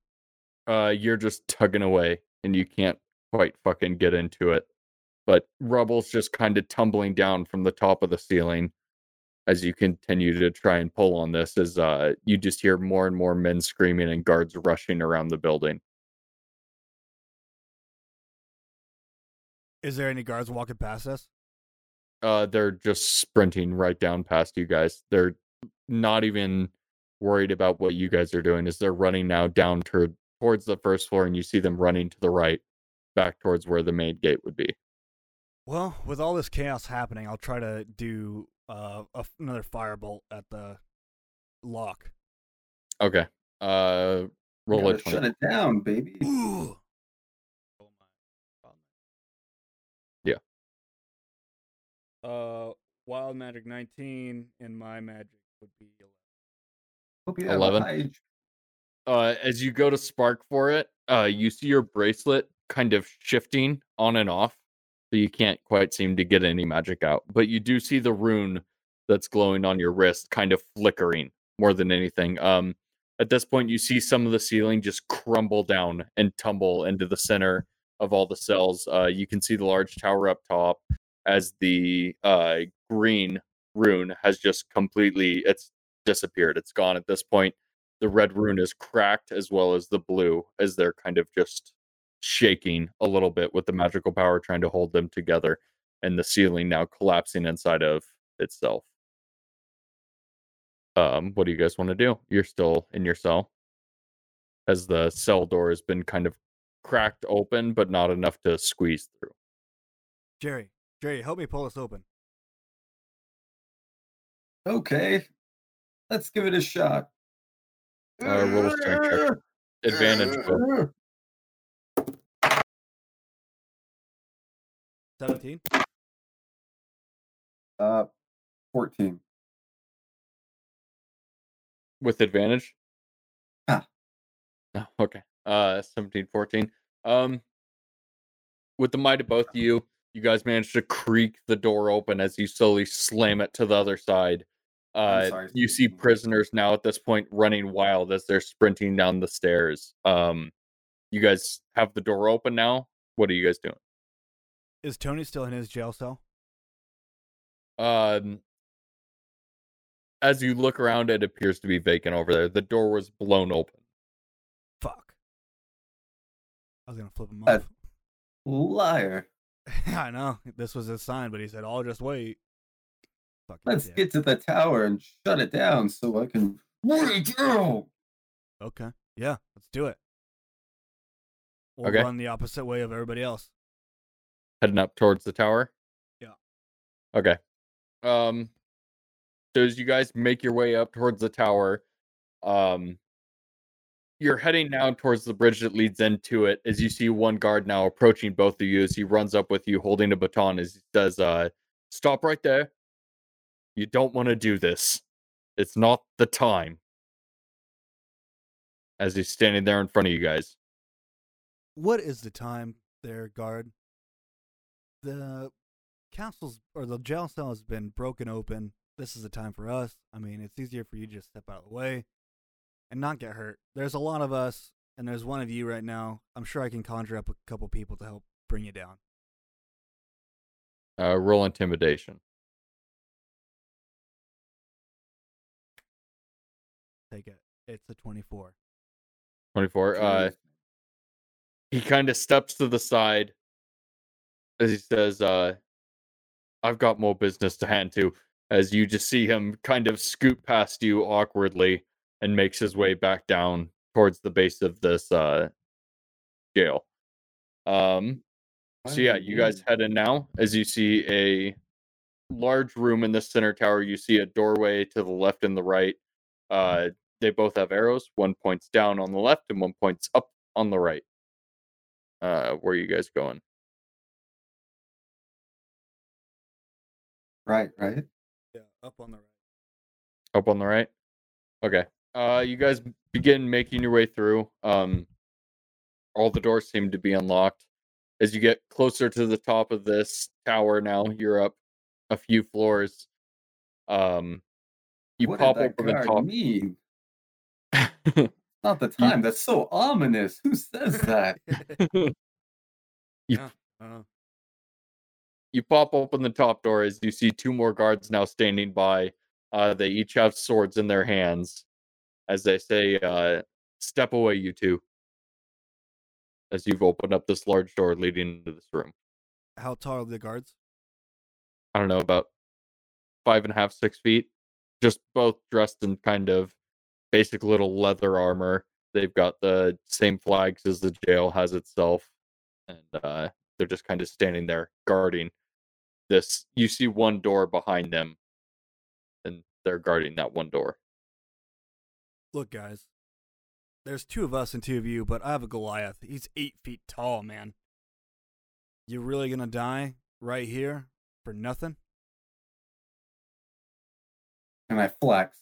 A: uh you're just tugging away and you can't quite fucking get into it but rubble's just kind of tumbling down from the top of the ceiling as you continue to try and pull on this as uh you just hear more and more men screaming and guards rushing around the building
C: Is there any guards walking past us?
A: Uh they're just sprinting right down past you guys they're not even worried about what you guys are doing as they're running now down to, towards the first floor and you see them running to the right back towards where the main gate would be
C: Well, with all this chaos happening, I'll try to do uh, a, another firebolt at the lock.
A: okay uh roll
B: Gotta
A: a 20
B: shut it down, baby.
C: Ooh. Uh, wild magic nineteen, and my magic would be eleven.
B: Hope you have a
A: 11? uh, as you go to spark for it, uh, you see your bracelet kind of shifting on and off, so you can't quite seem to get any magic out. But you do see the rune that's glowing on your wrist kind of flickering more than anything. Um, at this point, you see some of the ceiling just crumble down and tumble into the center of all the cells. Uh, you can see the large tower up top as the uh, green rune has just completely it's disappeared. It's gone at this point the red rune is cracked as well as the blue as they're kind of just shaking a little bit with the magical power trying to hold them together, and the ceiling now collapsing inside of itself. Um, what do you guys want to do? You're still in your cell, as the cell door has been kind of cracked open, but not enough to squeeze through.
C: Jerry, Jerry, help me pull this open.
B: Okay, let's give it a shot.
A: Uh, roll strength check. <laughs> Advantage. Will.
C: Seventeen.
B: Uh, 14.
A: with advantage.
B: Ah.
A: Oh, okay. Uh 17 14. Um with the might of both of you, you guys managed to creak the door open as you slowly slam it to the other side. Uh you see prisoners now at this point running wild as they're sprinting down the stairs. Um you guys have the door open now. What are you guys doing?
C: Is Tony still in his jail cell?
A: Um as you look around, it appears to be vacant over there. The door was blown open.
C: Fuck. I was gonna flip him
B: Uh,
C: off.
B: Liar. <laughs>
C: I know this was his sign, but he said, "I'll just wait." Fucking
B: Let's
C: dick.
B: get to the tower and shut it down so I can wait out.
C: Okay. Yeah, let's do it. We'll
A: Okay.
C: run the opposite way of everybody else.
A: heading up towards the tower.
C: Yeah.
A: Okay. Um so as you guys make your way up towards the tower, um you're heading now towards the bridge that leads into it as you see one guard now approaching both of you as he runs up with you holding a baton as he says, uh, stop right there. You don't want to do this. It's not the time. As he's standing there in front of you guys.
C: What is the time there, guard? The castle's or the jail cell has been broken open. This is the time for us. I mean, it's easier for you to just step out of the way and not get hurt. There's a lot of us, and there's one of you right now. I'm sure I can conjure up a couple people to help bring you down.
A: Uh, roll intimidation.
C: Take it. It's a 24.
A: 24. Uh, he kind of steps to the side as he says, uh, I've got more business to hand to. As you just see him kind of scoot past you awkwardly and makes his way back down towards the base of this uh, jail. Um, so yeah, you guys head in now as you see a large room in the center tower. You see a doorway to the left and the right. Uh, they both have arrows. One points down on the left and one points up on the right. Uh, where are you guys going?
B: Right, right.
C: Yeah, up on the right.
A: Up on the right. Okay. Uh, you guys begin making your way through. Um, all the doors seem to be unlocked. As you get closer to the top of this tower, now you're up a few floors. Um, you
B: what
A: pop
B: did that
A: open the top.
B: mean? <laughs> Not the time. That's so ominous. Who says that? <laughs>
A: you
C: Yeah, uh,
A: you pop open the top door as you see two more guards now standing by. Uh, they each have swords in their hands as they say, uh, "Step away, you two. As you've opened up this large door leading into this room.
C: how tall are the guards?
A: I don't know about five and a half, six feet. Just both dressed in kind of basic little leather armor. They've got the same flags as the jail has itself, and uh, they're just kind of standing there guarding this. You see one door behind them, and they're guarding that one door.
C: Look, guys. There's two of us and two of you, but I have a Goliath. He's eight feet tall, man. You really gonna die right here for nothing?
B: And I flex.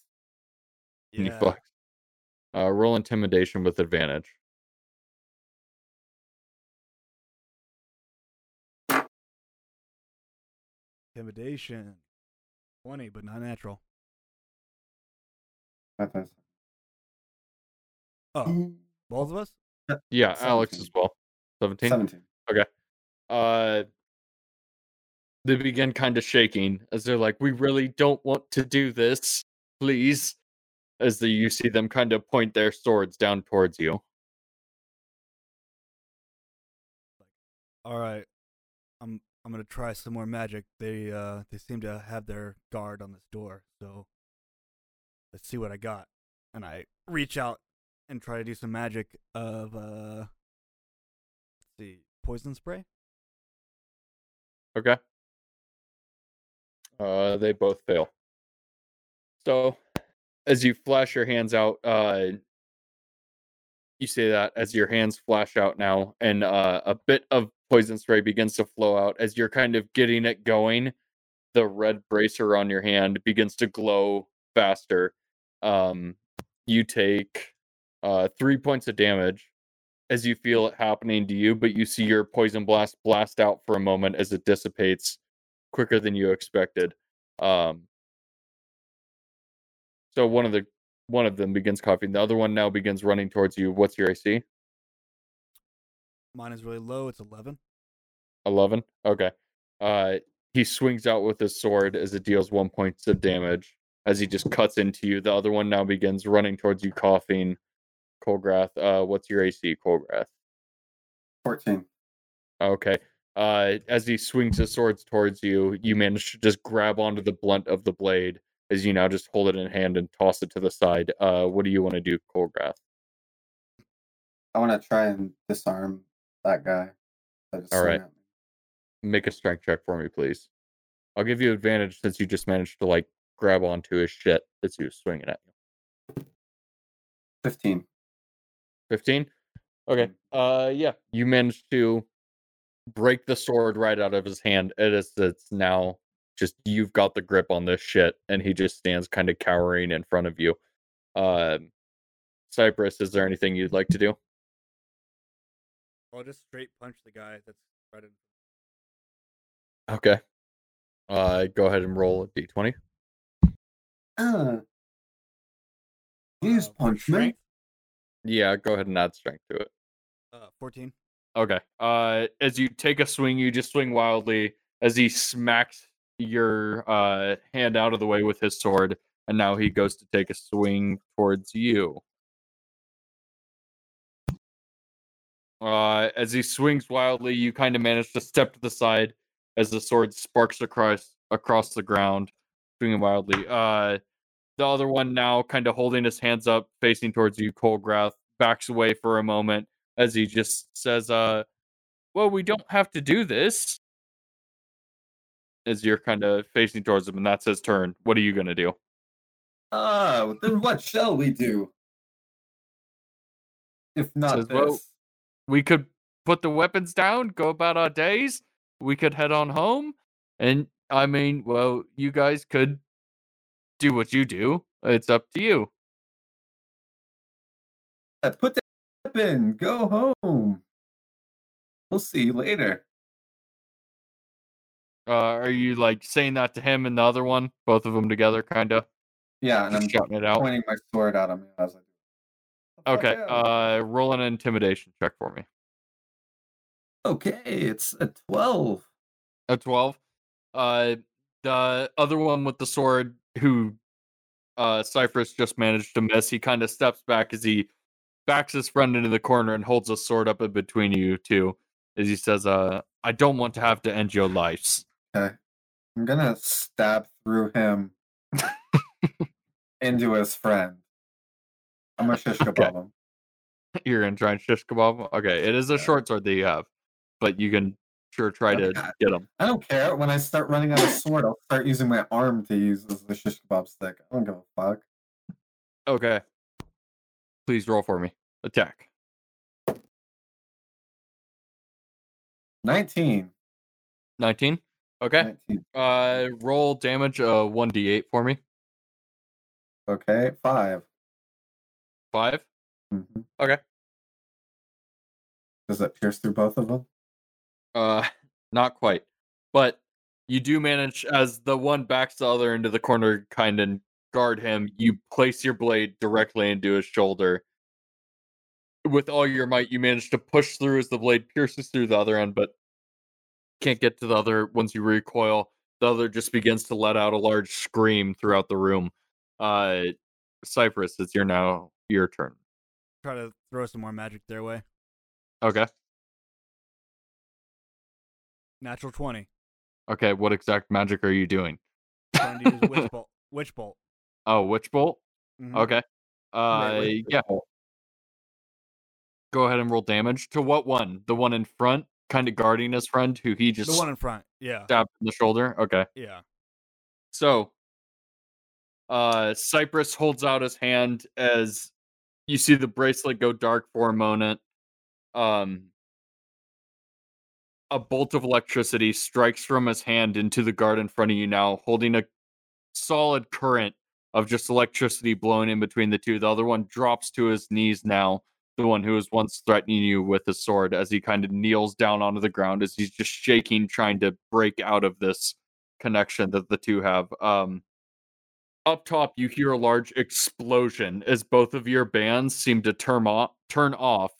A: And you flex. Uh, roll intimidation with advantage.
C: Intimidation. 20, but not natural.
B: That does-
C: Oh, both of us?
A: Yeah, Alex as well. 17?
B: 17.
A: uh they begin kind of shaking as they're like we really don't want to do this please as the you see them kind of point their swords down towards you
C: All right, I'm I'm gonna try some more magic. They uh they seem to have their guard on this door, so let's see what I got. And I reach out and try to do some magic of uh let's see poison spray.
A: Okay. Uh, they both fail. So, as you flash your hands out, uh, you say that as your hands flash out now, and uh, a bit of poison spray begins to flow out as you're kind of getting it going. The red bracer on your hand begins to glow faster. Um, you take uh, three points of damage as you feel it happening to you, but you see your poison blast blast out for a moment as it dissipates quicker than you expected. Um, so one of the one of them begins coughing. The other one now begins running towards you. What's your AC?
C: Mine is really low. It's eleven.
A: 11 okay uh he swings out with his sword as it deals one points of damage as he just cuts into you the other one now begins running towards you coughing colgrath uh what's your ac colgrath
B: 14.
A: okay uh as he swings his swords towards you you manage to just grab onto the blunt of the blade as you now just hold it in hand and toss it to the side uh what do you want to do colgrath
B: I want to try and disarm that guy.
A: All right. make a strength check for me please i'll give you advantage since you just managed to like grab onto his shit as he was swinging at you
B: 15.
A: 15 okay uh yeah you managed to break the sword right out of his hand it is it's now just you've got the grip on this shit and he just stands kind of cowering in front of you. Um cypress is there anything you'd like to do?
C: I'll just straight punch the guy that's right in.
A: okay. Uh go ahead and roll a d20
B: Uh, Use
C: uh,
B: punch me.
A: Yeah go ahead and add strength to it
C: Uh, fourteen.
A: Okay. Uh as you take a swing, you just swing wildly as he smacks your uh hand out of the way with his sword, and now he goes to take a swing towards you. Uh as he swings wildly, you kind of manage to step to the side as the sword sparks across across the ground, swinging wildly. Uh the other one now kind of holding his hands up, facing towards you, Colgrath, backs away for a moment as he just says, uh, well, we don't have to do this. As you're kind of facing towards him, and that's his turn. What are you gonna do?
B: Ah, then what shall we do? If not
A: Says,
B: this.
A: "Well, We could put the weapons down, go about our days. We could head on home, and I mean, well, you guys could do what you do. It's up to you.
B: Put the weapon. Go home. We'll see you later.
A: Uh, are you like saying that to him and the other one, both of them together, kind of
B: Yeah, and I'm
A: shouting it out?
B: pointing my sword at him as I do.
A: Okay. Uh, roll an intimidation check for me.
B: okay, it's a 12.
A: A 12. Uh, the other one with the sword, who uh, Cypress just managed to miss, he kind of steps back as he backs his friend into the corner and holds a sword up in between you two. As he says, uh, I don't want to have to end your lives.
B: Okay. I'm gonna stab through him <laughs> into his friend. I'm gonna shish
A: Okay.
B: him.
A: You're to try and shish kebab him? Okay, it is a
B: Yeah.
A: short sword that you have, but you can sure try to
B: Okay.
A: get him.
B: I don't care. When I start running out of sword, I'll start using my arm to use as the shish kebab stick. I don't give a fuck.
A: Okay. Please roll for me. Attack.
B: 19.
A: 19. Okay.
B: 19.
A: Uh, roll damage uh 1d8 for me.
B: Okay, 5.
A: 5.
B: Mhm.
A: Okay.
B: Does that pierce through both of them?
A: Uh, not quite, but you do manage as the one backs the other into the corner, kind of guard him. You place your blade directly into his shoulder. With all your might, you manage to push through as the blade pierces through the other end, but can't get to the other. Once you recoil, the other just begins to let out a large scream throughout the room. Uh, Cypress, it's your now your turn.
C: Try to throw some more magic their way.
A: Okay.
C: Natural twenty.
A: Okay, what exact magic are you doing?
C: Trying to use witch <laughs> bolt. Witch bolt.
A: Oh, witch bolt.
C: Mhm.
A: Okay. Uh,
B: wait,
A: yeah. Go ahead and roll damage to what one? The one in front, kind of guarding his friend, who he just
C: The one in front. Yeah.
A: stabbed in the shoulder. Okay.
C: Yeah.
A: So, uh, Cypress holds out his hand as you see the bracelet go dark for a moment. Um, a bolt of electricity strikes from his hand into the guard in front of you now, holding a solid current of just electricity blowing in between the two. The other one drops to his knees now, the one who was once threatening you with his sword, as he kind of kneels down onto the ground as he's just shaking, trying to break out of this connection that the two have. Um, up top, you hear a large explosion as both of your bands seem to turn off, turn off,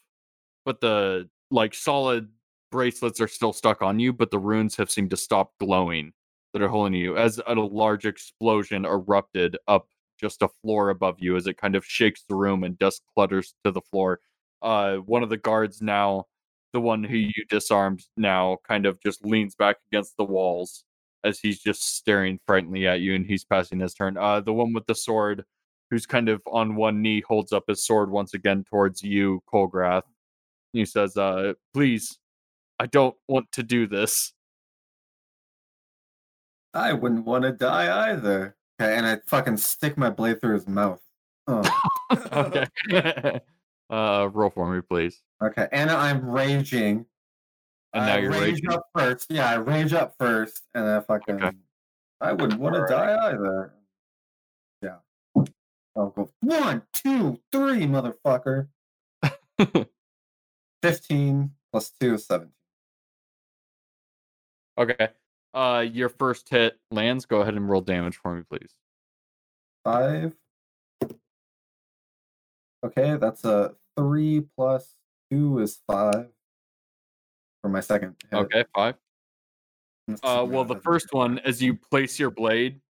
A: but the like solid bracelets are still stuck on you, but the runes have seemed to stop glowing that are holding you as a large explosion erupted up just a floor above you as it kind of shakes the room and dust clutters to the floor. Uh, one of the guards now, the one who you disarmed now, kind of just leans back against the walls as he's just staring frighteningly at you and he's passing his turn. Uh, the one with the sword, who's kind of on one knee, holds up his sword once again towards you, Colgrath. He says, uh, please, I don't want to do this.
B: I wouldn't want to die either. Okay, and I fucking stick my blade through his mouth. Oh, <laughs>
A: okay. <laughs> uh, roll for me, please.
B: okay, and I'm raging.
A: And now
B: I
A: you're
B: rage
A: raging.
B: up first. Yeah, I rage up first, and I fucking.
A: Okay.
B: I wouldn't want to
A: Alright.
B: die either. Yeah. I'll go one, two, three, motherfucker. <laughs> Fifteen plus two is seventeen.
A: Okay. Uh, your first hit lands. Go ahead and roll damage for me, please.
B: Five. Okay, that's a three plus two is five. For my second hit.
A: Okay, five. Uh, well, the first one, as you place your blade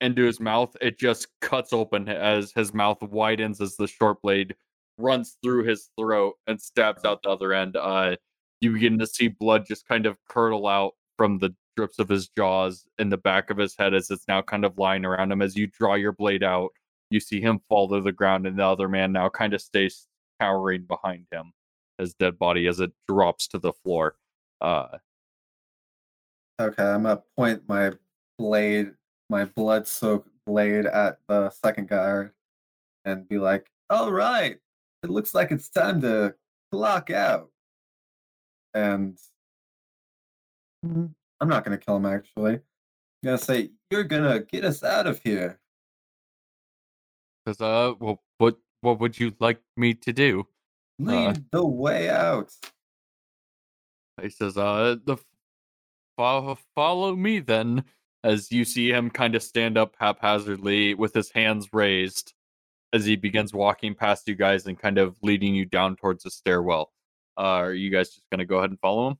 A: into his mouth, it just cuts open as his mouth widens as the short blade runs through his throat and stabs out the other end. Uh, you begin to see blood just kind of curdle out from the drips of his jaws in the back of his head as it's now kind of lying around him. As you draw your blade out, you see him fall to the ground, and the other man now kind of stays cowering behind him, his dead body as it drops to the floor. Uh,
B: Okay, I'm gonna point my blade, my blood soaked blade at the second guard and be like, all right, it looks like it's time to clock out. And I'm not gonna kill him actually. I'm gonna say, You're gonna get us out of here.
A: Cause uh, well, what what would you like me to do?
B: Lead the way out.
A: He says, uh, the follow follow me then. As you see him kind of stand up haphazardly with his hands raised, as he begins walking past you guys and kind of leading you down towards the stairwell. Uh, are you guys just gonna go ahead and follow him?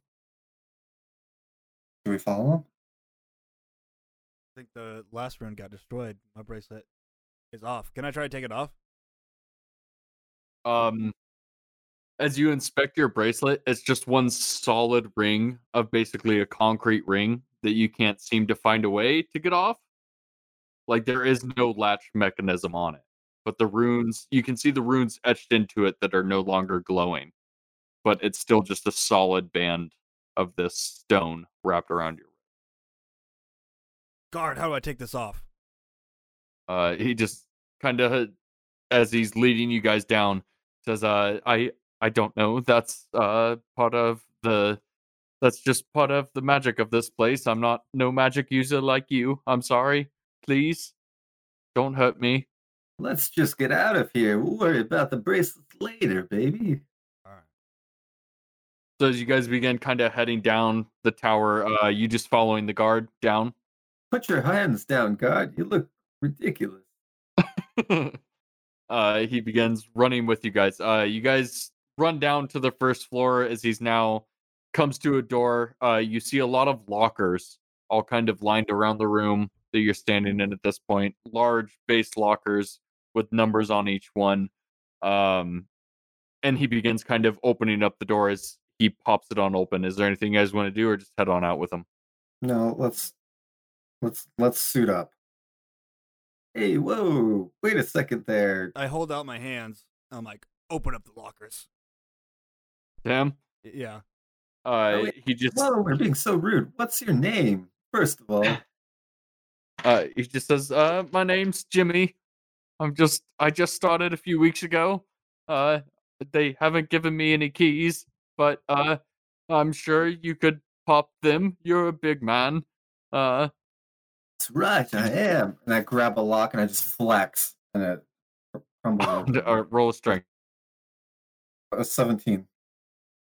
B: Do we follow him?
C: I think the last rune got destroyed. My bracelet is off. Can I try to take it off?
A: um as you inspect your bracelet it's just one solid ring of basically a concrete ring that you can't seem to find a way to get off like there is no latch mechanism on it but the runes you can see the runes etched into it that are no longer glowing but it's still just a solid band of this stone wrapped around your
C: Guard, how do I take this off?
A: uh he just kind of as he's leading you guys down says uh i i don't know that's uh part of the that's just part of the magic of this place i'm not no magic user like you i'm sorry please don't hurt me
B: Let's just get out of here. We'll worry about the bracelets later, baby.
A: So as you guys begin kind of heading down the tower uh you just following the guard down?
B: Put your hands down, guard. You look ridiculous. <laughs>
A: uh he begins running with you guys. Uh you guys run down to the first floor as he's now comes to a door. Uh you see a lot of lockers all kind of lined around the room that you're standing in at this point. Large base lockers with numbers on each one. Um and he begins kind of opening up the door as he pops it on open. Is there anything you guys want to do, or just head on out with him?
B: No, let's let's let's suit up. Hey, whoa! Wait a second there.
C: I hold out my hands. I'm like, open up the lockers.
A: Damn.
C: Yeah.
A: Uh,
B: wait,
A: he just
B: Whoa, we're being so rude. What's your name, first of all?
A: uh he just says, "Uh, my name's Jimmy. I'm just I just started a few weeks ago. Uh, they haven't given me any keys, but uh, I'm sure you could pop them. You're a big man. Uh,
B: That's right, I am. And I grab a lock and I just flex, and it crumbles. <laughs>
A: uh roll a strength."
B: Uh, Seventeen.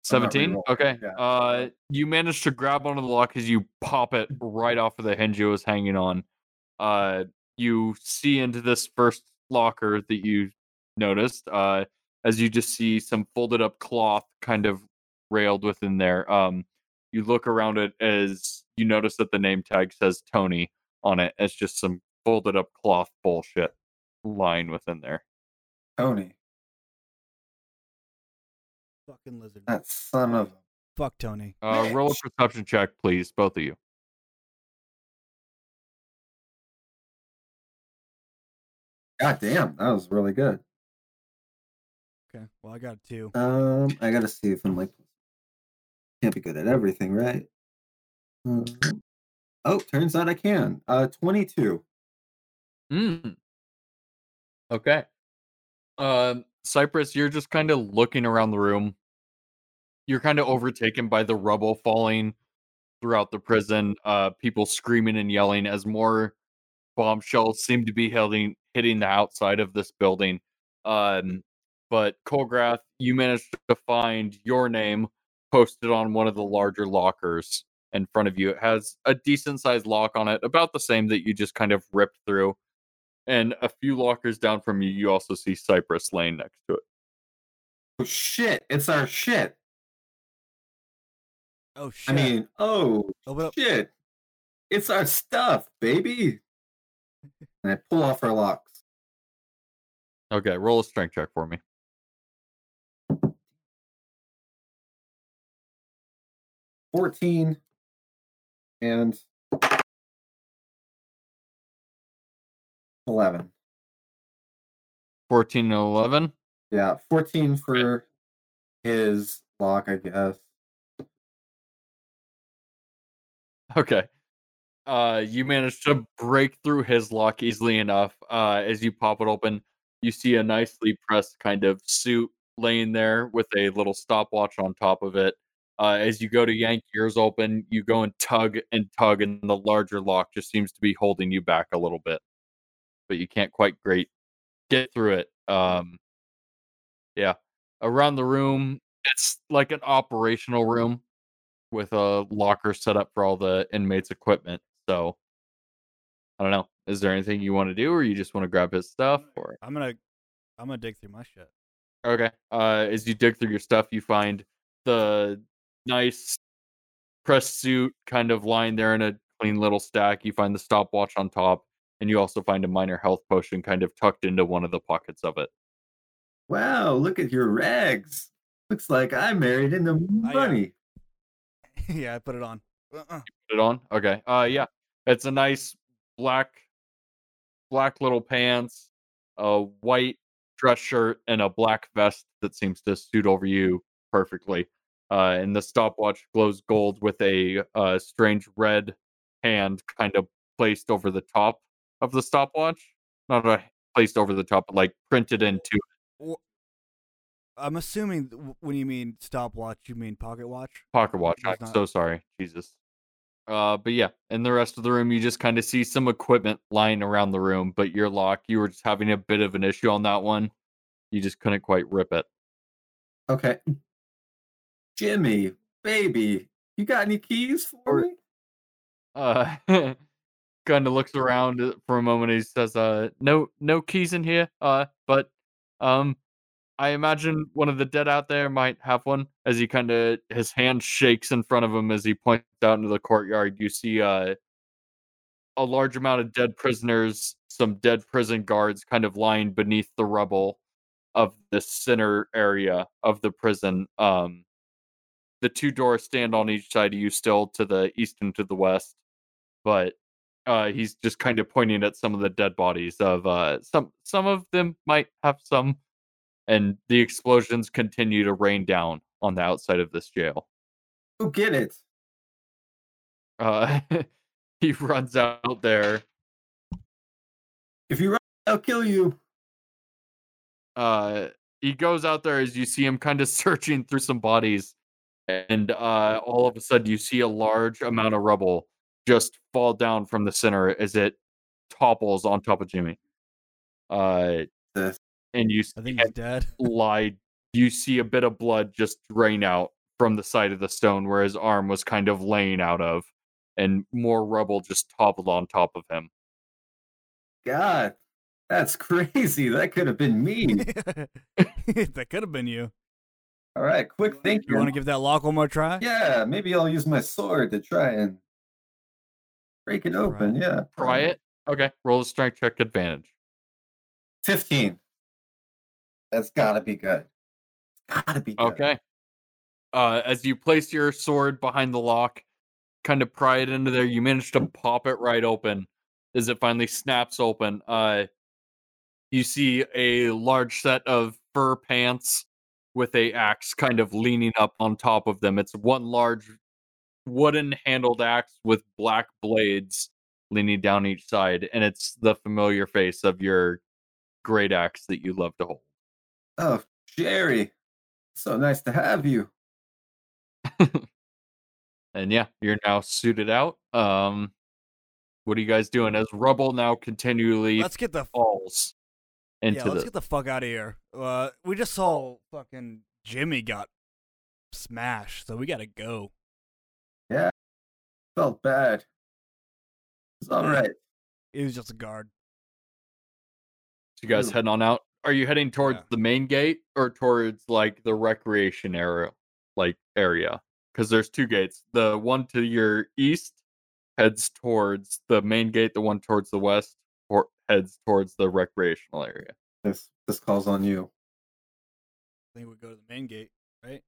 A: 17 okay
B: yeah.
A: uh you manage to grab onto the lock as you pop it right off of the hinge it was hanging on uh you see into this first locker that you noticed uh as you just see some folded up cloth kind of railed within there um you look around it as you notice that the name tag says tony on it it's just some folded up cloth bullshit lying within there
B: Tony,
C: Fucking lizard.
B: that son of.
C: Fuck Tony.
A: uh roll a perception check please both of you
B: God damn, that was really good.
C: Okay. Well, I got a two.
B: Um, I gotta see if I'm like. Can't be good at everything, right? Um, oh, turns out I can. Uh, twenty-two.
A: Mm. Okay. Um, Cypress, you're just kind of looking around the room. You're kind of overtaken by the rubble falling throughout the prison. Uh, people screaming and yelling as more bombshells seem to be hitting hitting the outside of this building. Um, but Colgrath, you managed to find your name posted on one of the larger lockers in front of you. It has a decent sized lock on it, about the same that you just kind of ripped through. And a few lockers down from you, you also see Cypress laying next to it.
B: Oh shit! It's our shit.
C: Oh shit.
B: I mean, oh
C: Open up.
B: shit! It's our stuff, baby. <laughs> And I pull off our locks.
A: Okay, roll a strength check for me.
B: Fourteen and eleven.
A: 14 and 11.
B: Yeah, fourteen for his lock, I guess.
A: Okay. Uh, you managed to break through his lock easily enough. Uh, as you pop it open, you see a nicely pressed kind of suit laying there with a little stopwatch on top of it. Uh, as you go to yank yours open, you go and tug and tug, and the larger lock just seems to be holding you back a little bit, but you can't quite great get through it. Um, yeah, around the room, it's like an operational room with a locker set up for all the inmates' equipment. So I don't know. Is there anything you want to do, or you just want to grab his stuff? Or
C: I'm gonna, I'm gonna dig through my shit.
A: okay, uh, as you dig through your stuff, you find the nice press suit kind of lying there in a clean little stack. You find the stopwatch on top, and you also find a minor health potion kind of tucked into one of the pockets of it.
B: Wow, look at your rags. Looks like I married into <laughs>
C: uh,
B: money. <laughs>
C: yeah, I put it on. Uh-uh.
A: Put it on. Okay. Uh, yeah, it's a nice black, black little pants, a white dress shirt, and a black vest that seems to suit over you perfectly. Uh, and the stopwatch glows gold with a uh, strange red hand kind of placed over the top of the stopwatch. Not a placed over the top, but like printed into.
C: Wh- I'm assuming when you mean stopwatch, you mean pocket watch.
A: Pocket watch.
C: Does
A: I'm
C: not-
A: so sorry. Jesus. Uh, but yeah, in the rest of the room, you just kind of see some equipment lying around the room. But your lock, you were just having a bit of an issue on that one. You just couldn't quite rip it.
B: Okay. Jimmy, baby, you got any keys for me?
A: Uh, <laughs> kind of looks around uh, for a moment. He says, "Uh, no, no keys in here. Uh, but um, I imagine one of the dead out there might have one." As he kind of his hand shakes in front of him as he points out into the courtyard. You see uh a large amount of dead prisoners, some dead prison guards, kind of lying beneath the rubble of the center area of the prison. Um, the two doors stand on each side of you still to the east and to the west. But uh he's just kind of pointing at some of the dead bodies of uh some some of them might have some and the explosions continue to rain down on the outside of this jail.
B: Go get it.
A: Uh <laughs> he runs out there
B: If you run, I'll kill you.
A: uh he goes out there as you see him kind of <laughs> searching through some bodies and uh all of a sudden you see a large amount of rubble just fall down from the center as it topples on top of Jimmy. Uh and you
C: I think he's dead. <laughs>
A: lie you see a bit of blood just drain out from the side of the stone where his arm was kind of laying out of and more rubble just toppled on top of him.
B: God, that's <laughs> crazy. That could have been me. <laughs>
C: that could have been you.
B: All right, quick thinking.
C: You want to give that lock one more try?
B: Yeah, maybe I'll use my sword to try and break it open. Yeah.
A: Try it. Okay, roll a strength check advantage.
B: 15. That's gotta be good. Gotta be good.
A: Okay. Uh, as you place your sword behind the lock, kind of pry it into there, you manage to pop it right open. As it finally snaps open, uh, you see a large set of fur pants with a axe kind of leaning up on top of them. It's one large wooden handled axe with black blades leaning down each side, and it's the familiar face of your great axe that you love to hold.
B: Oh, Jerry. So nice to have you. <laughs>
A: and yeah, you're now suited out. Um, what are you guys doing as rubble now continually
C: Let's get the
A: falls into
C: yeah. Let's
A: the?
C: get the fuck out of here. Uh, we just saw fucking Jimmy got smashed, so we gotta go.
B: Yeah, felt bad. It's all right.
C: It was just a guard.
A: you guys
B: Ooh.
A: heading on out. Are you heading towards
C: Yeah.
A: the main gate or towards like the recreation area, like area? Because there's two gates. The one to your east heads towards the main gate. The one towards the west or heads towards the recreational area.
B: This this calls on you.
C: I think we go to the main gate, right?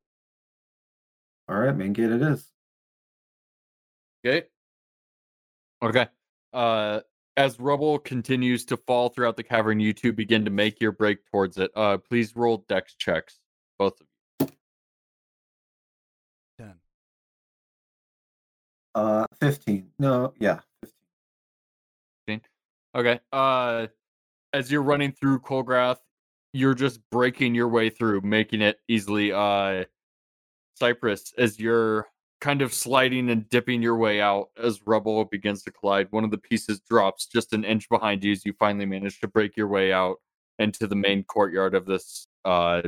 B: All right, main gate it is.
A: Okay. Okay. Uh, as rubble continues to fall throughout the cavern, you two begin to make your break towards it. Uh, please roll dex checks, both of you.
C: Ten.
B: Uh, 15. No, yeah, 15.
A: Okay. Uh, as you're running through Colgrath, you're just breaking your way through, making it easily. Uh, Cypress, as you're kind of sliding and dipping your way out as rubble begins to collide, one of the pieces drops just an inch behind you as you finally manage to break your way out into the main courtyard of this, uh,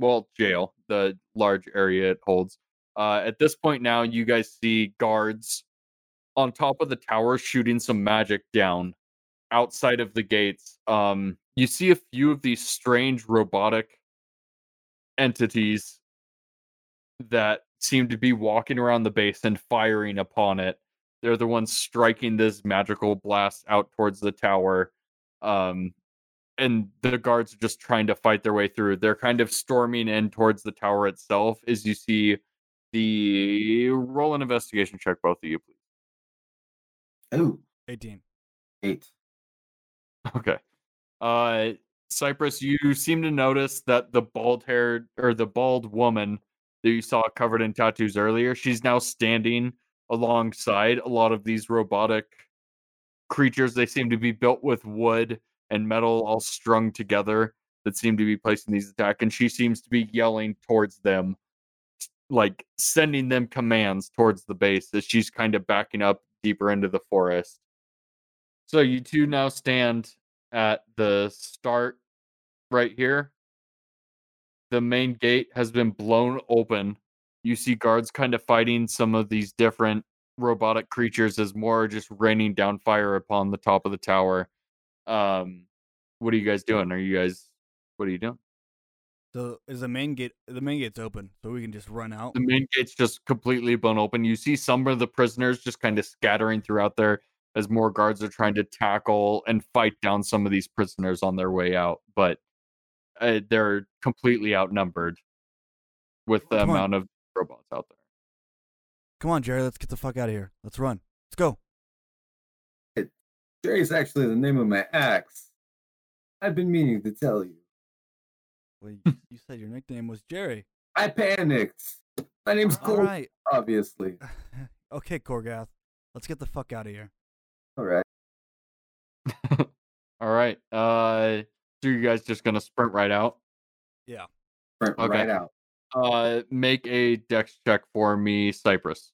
A: well, jail, the large area it holds. Uh, at this point now, you guys see guards on top of the tower shooting some magic down outside of the gates. Um, you see a few of these strange robotic entities that seem to be walking around the base and firing upon it. They're the ones striking this magical blast out towards the tower. Um, and the guards are just trying to fight their way through. They're kind of storming in towards the tower itself as you see the roll an investigation check, both of you, please.
B: Oh,
C: Eighteen.
B: eight.
A: Okay. Uh Cypress, you seem to notice that the bald haired or the bald woman that you saw covered in tattoos earlier, she's now standing alongside a lot of these robotic creatures. They seem to be built with wood and metal all strung together that seem to be placing these attack, and she seems to be yelling towards them, like sending them commands towards the base as she's kind of backing up deeper into the forest. So you two now stand at the start right here. The main gate has been blown open. You see guards kind of fighting some of these different robotic creatures as more are just raining down fire upon the top of the tower. Um, what are you guys doing? Are you guys what are you doing?
C: So is the main gate? The main gate's open, so we can just run out.
A: The main gate's just completely blown open. You see some of the prisoners just kind of scattering throughout there as more guards are trying to tackle and fight down some of these prisoners on their way out, but uh, they're completely outnumbered with the
C: Which one?
A: amount of robots out there.
C: Come on, Jerry. Let's get the fuck out of here. Let's run. Let's go.
B: Jerry's actually the name of my axe. I've been meaning to tell you.
C: Well, <laughs> you, you said your nickname was Jerry.
B: I panicked. My name's
C: All
B: Cole,
C: right.
B: obviously. <laughs>
C: okay, Colgrath. Let's get the fuck out of here.
B: All right. <laughs>
A: All right. Uh, so you guys just gonna sprint right out?
C: Yeah.
B: Sprint
A: Okay.
B: right out.
A: Uh, make a dex check for me, Cypress.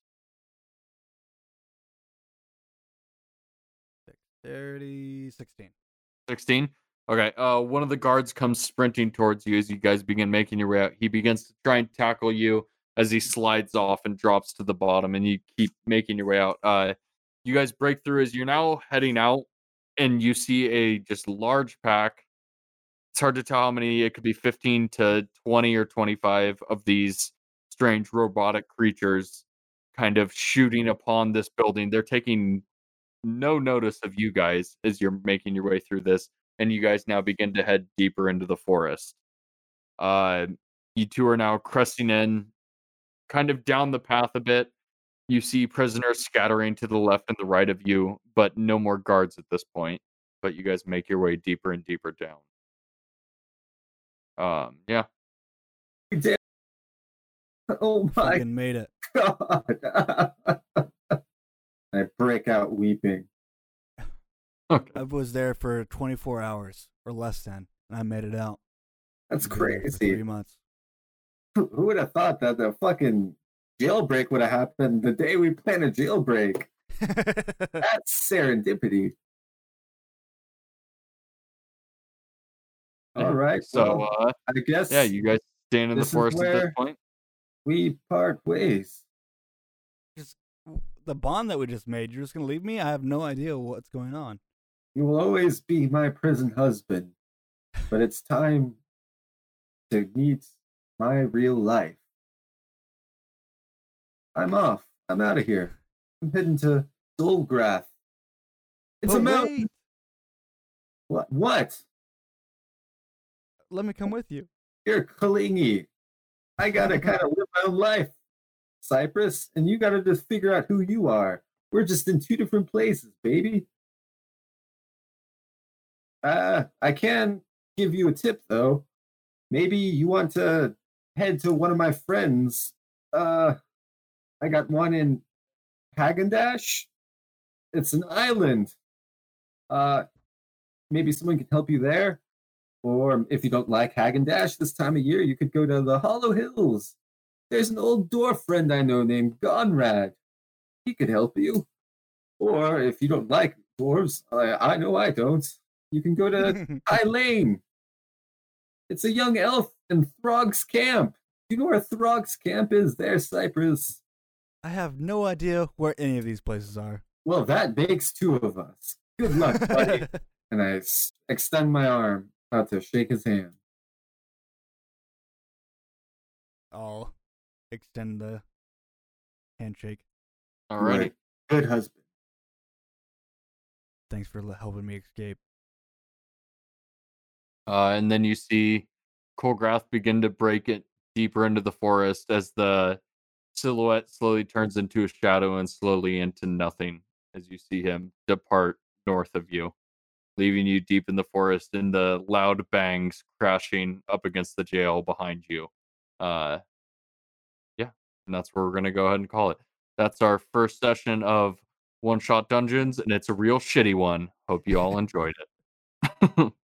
C: Dexterity 16.
A: 16 okay uh one of the guards comes sprinting towards you as you guys begin making your way out he begins to try and tackle you as he slides off and drops to the bottom and you keep making your way out uh you guys break through as you're now heading out and you see a just large pack. It's hard to tell how many it could be 15 to 20 or 25 of these strange robotic creatures kind of shooting upon this building. They're taking no notice of you guys as you're making your way through this and you guys now begin to head deeper into the forest. Uh you two are now cresting in kind of down the path a bit you see prisoners scattering to the left and the right of you but no more guards at this point but you guys make your way deeper and deeper down um yeah
B: We did. Oh my
C: Fucking made it.
B: god. <laughs> I break out weeping. <laughs>
A: okay
C: I was there for 24 hours or less than, and I made it out.
B: That's
C: I've been there for
B: crazy.
C: Three months.
B: Who who would have thought that the fucking jailbreak would have happened the day we planned a jailbreak? <laughs> That's serendipity. All right.
A: so
B: well,
A: uh
B: I guess
A: yeah you guys stand in the forest at this point
B: we part ways.
C: Just the bond that we just made, you're just going to leave me? I have no idea what's going on.
B: You will always be my prison husband, but it's time to meet my real life. I'm off. I'm out of here. I'm heading to Dolgrath. It's a mountain.
C: wait,
B: What? What?
C: let me come with you.
B: You're Kalingi. I gotta <laughs> kind of live my own life, Cypress, and you gotta just figure out who you are. We're just in two different places, baby. Uh, I can give you a tip though. Maybe you want to head to one of my friends. Uh, I got one in Hagendash. It's an island. Uh, maybe someone can help you there. Or if you don't like Hagendash this time of year, you could go to the Hollow Hills. There's an old dwarf friend I know named Gonrad. He could help you. Or if you don't like dwarves, I, I know I don't. You can go to <laughs> High Lane. It's a young elf in Throg's camp. You know where Throg's camp is there, Cypress?
C: I have no idea where any of these places are.
B: Well, that makes two of us. Good luck, <laughs> buddy. and I extend my arm out to shake his hand.
C: I'll extend the handshake.
A: alrighty
B: Right. Good husband.
C: Thanks for helping me escape.
A: Uh, and then you see Colgrath begin to break it deeper into the forest as the silhouette slowly turns into a shadow and slowly into nothing as you see him depart north of you, leaving you deep in the forest and the loud bangs crashing up against the jail behind you. Uh, yeah, and that's where we're going to go ahead and call it. That's our first session of One Shot Dungeons, and it's a real shitty one. Hope you all <laughs> enjoyed it. <laughs>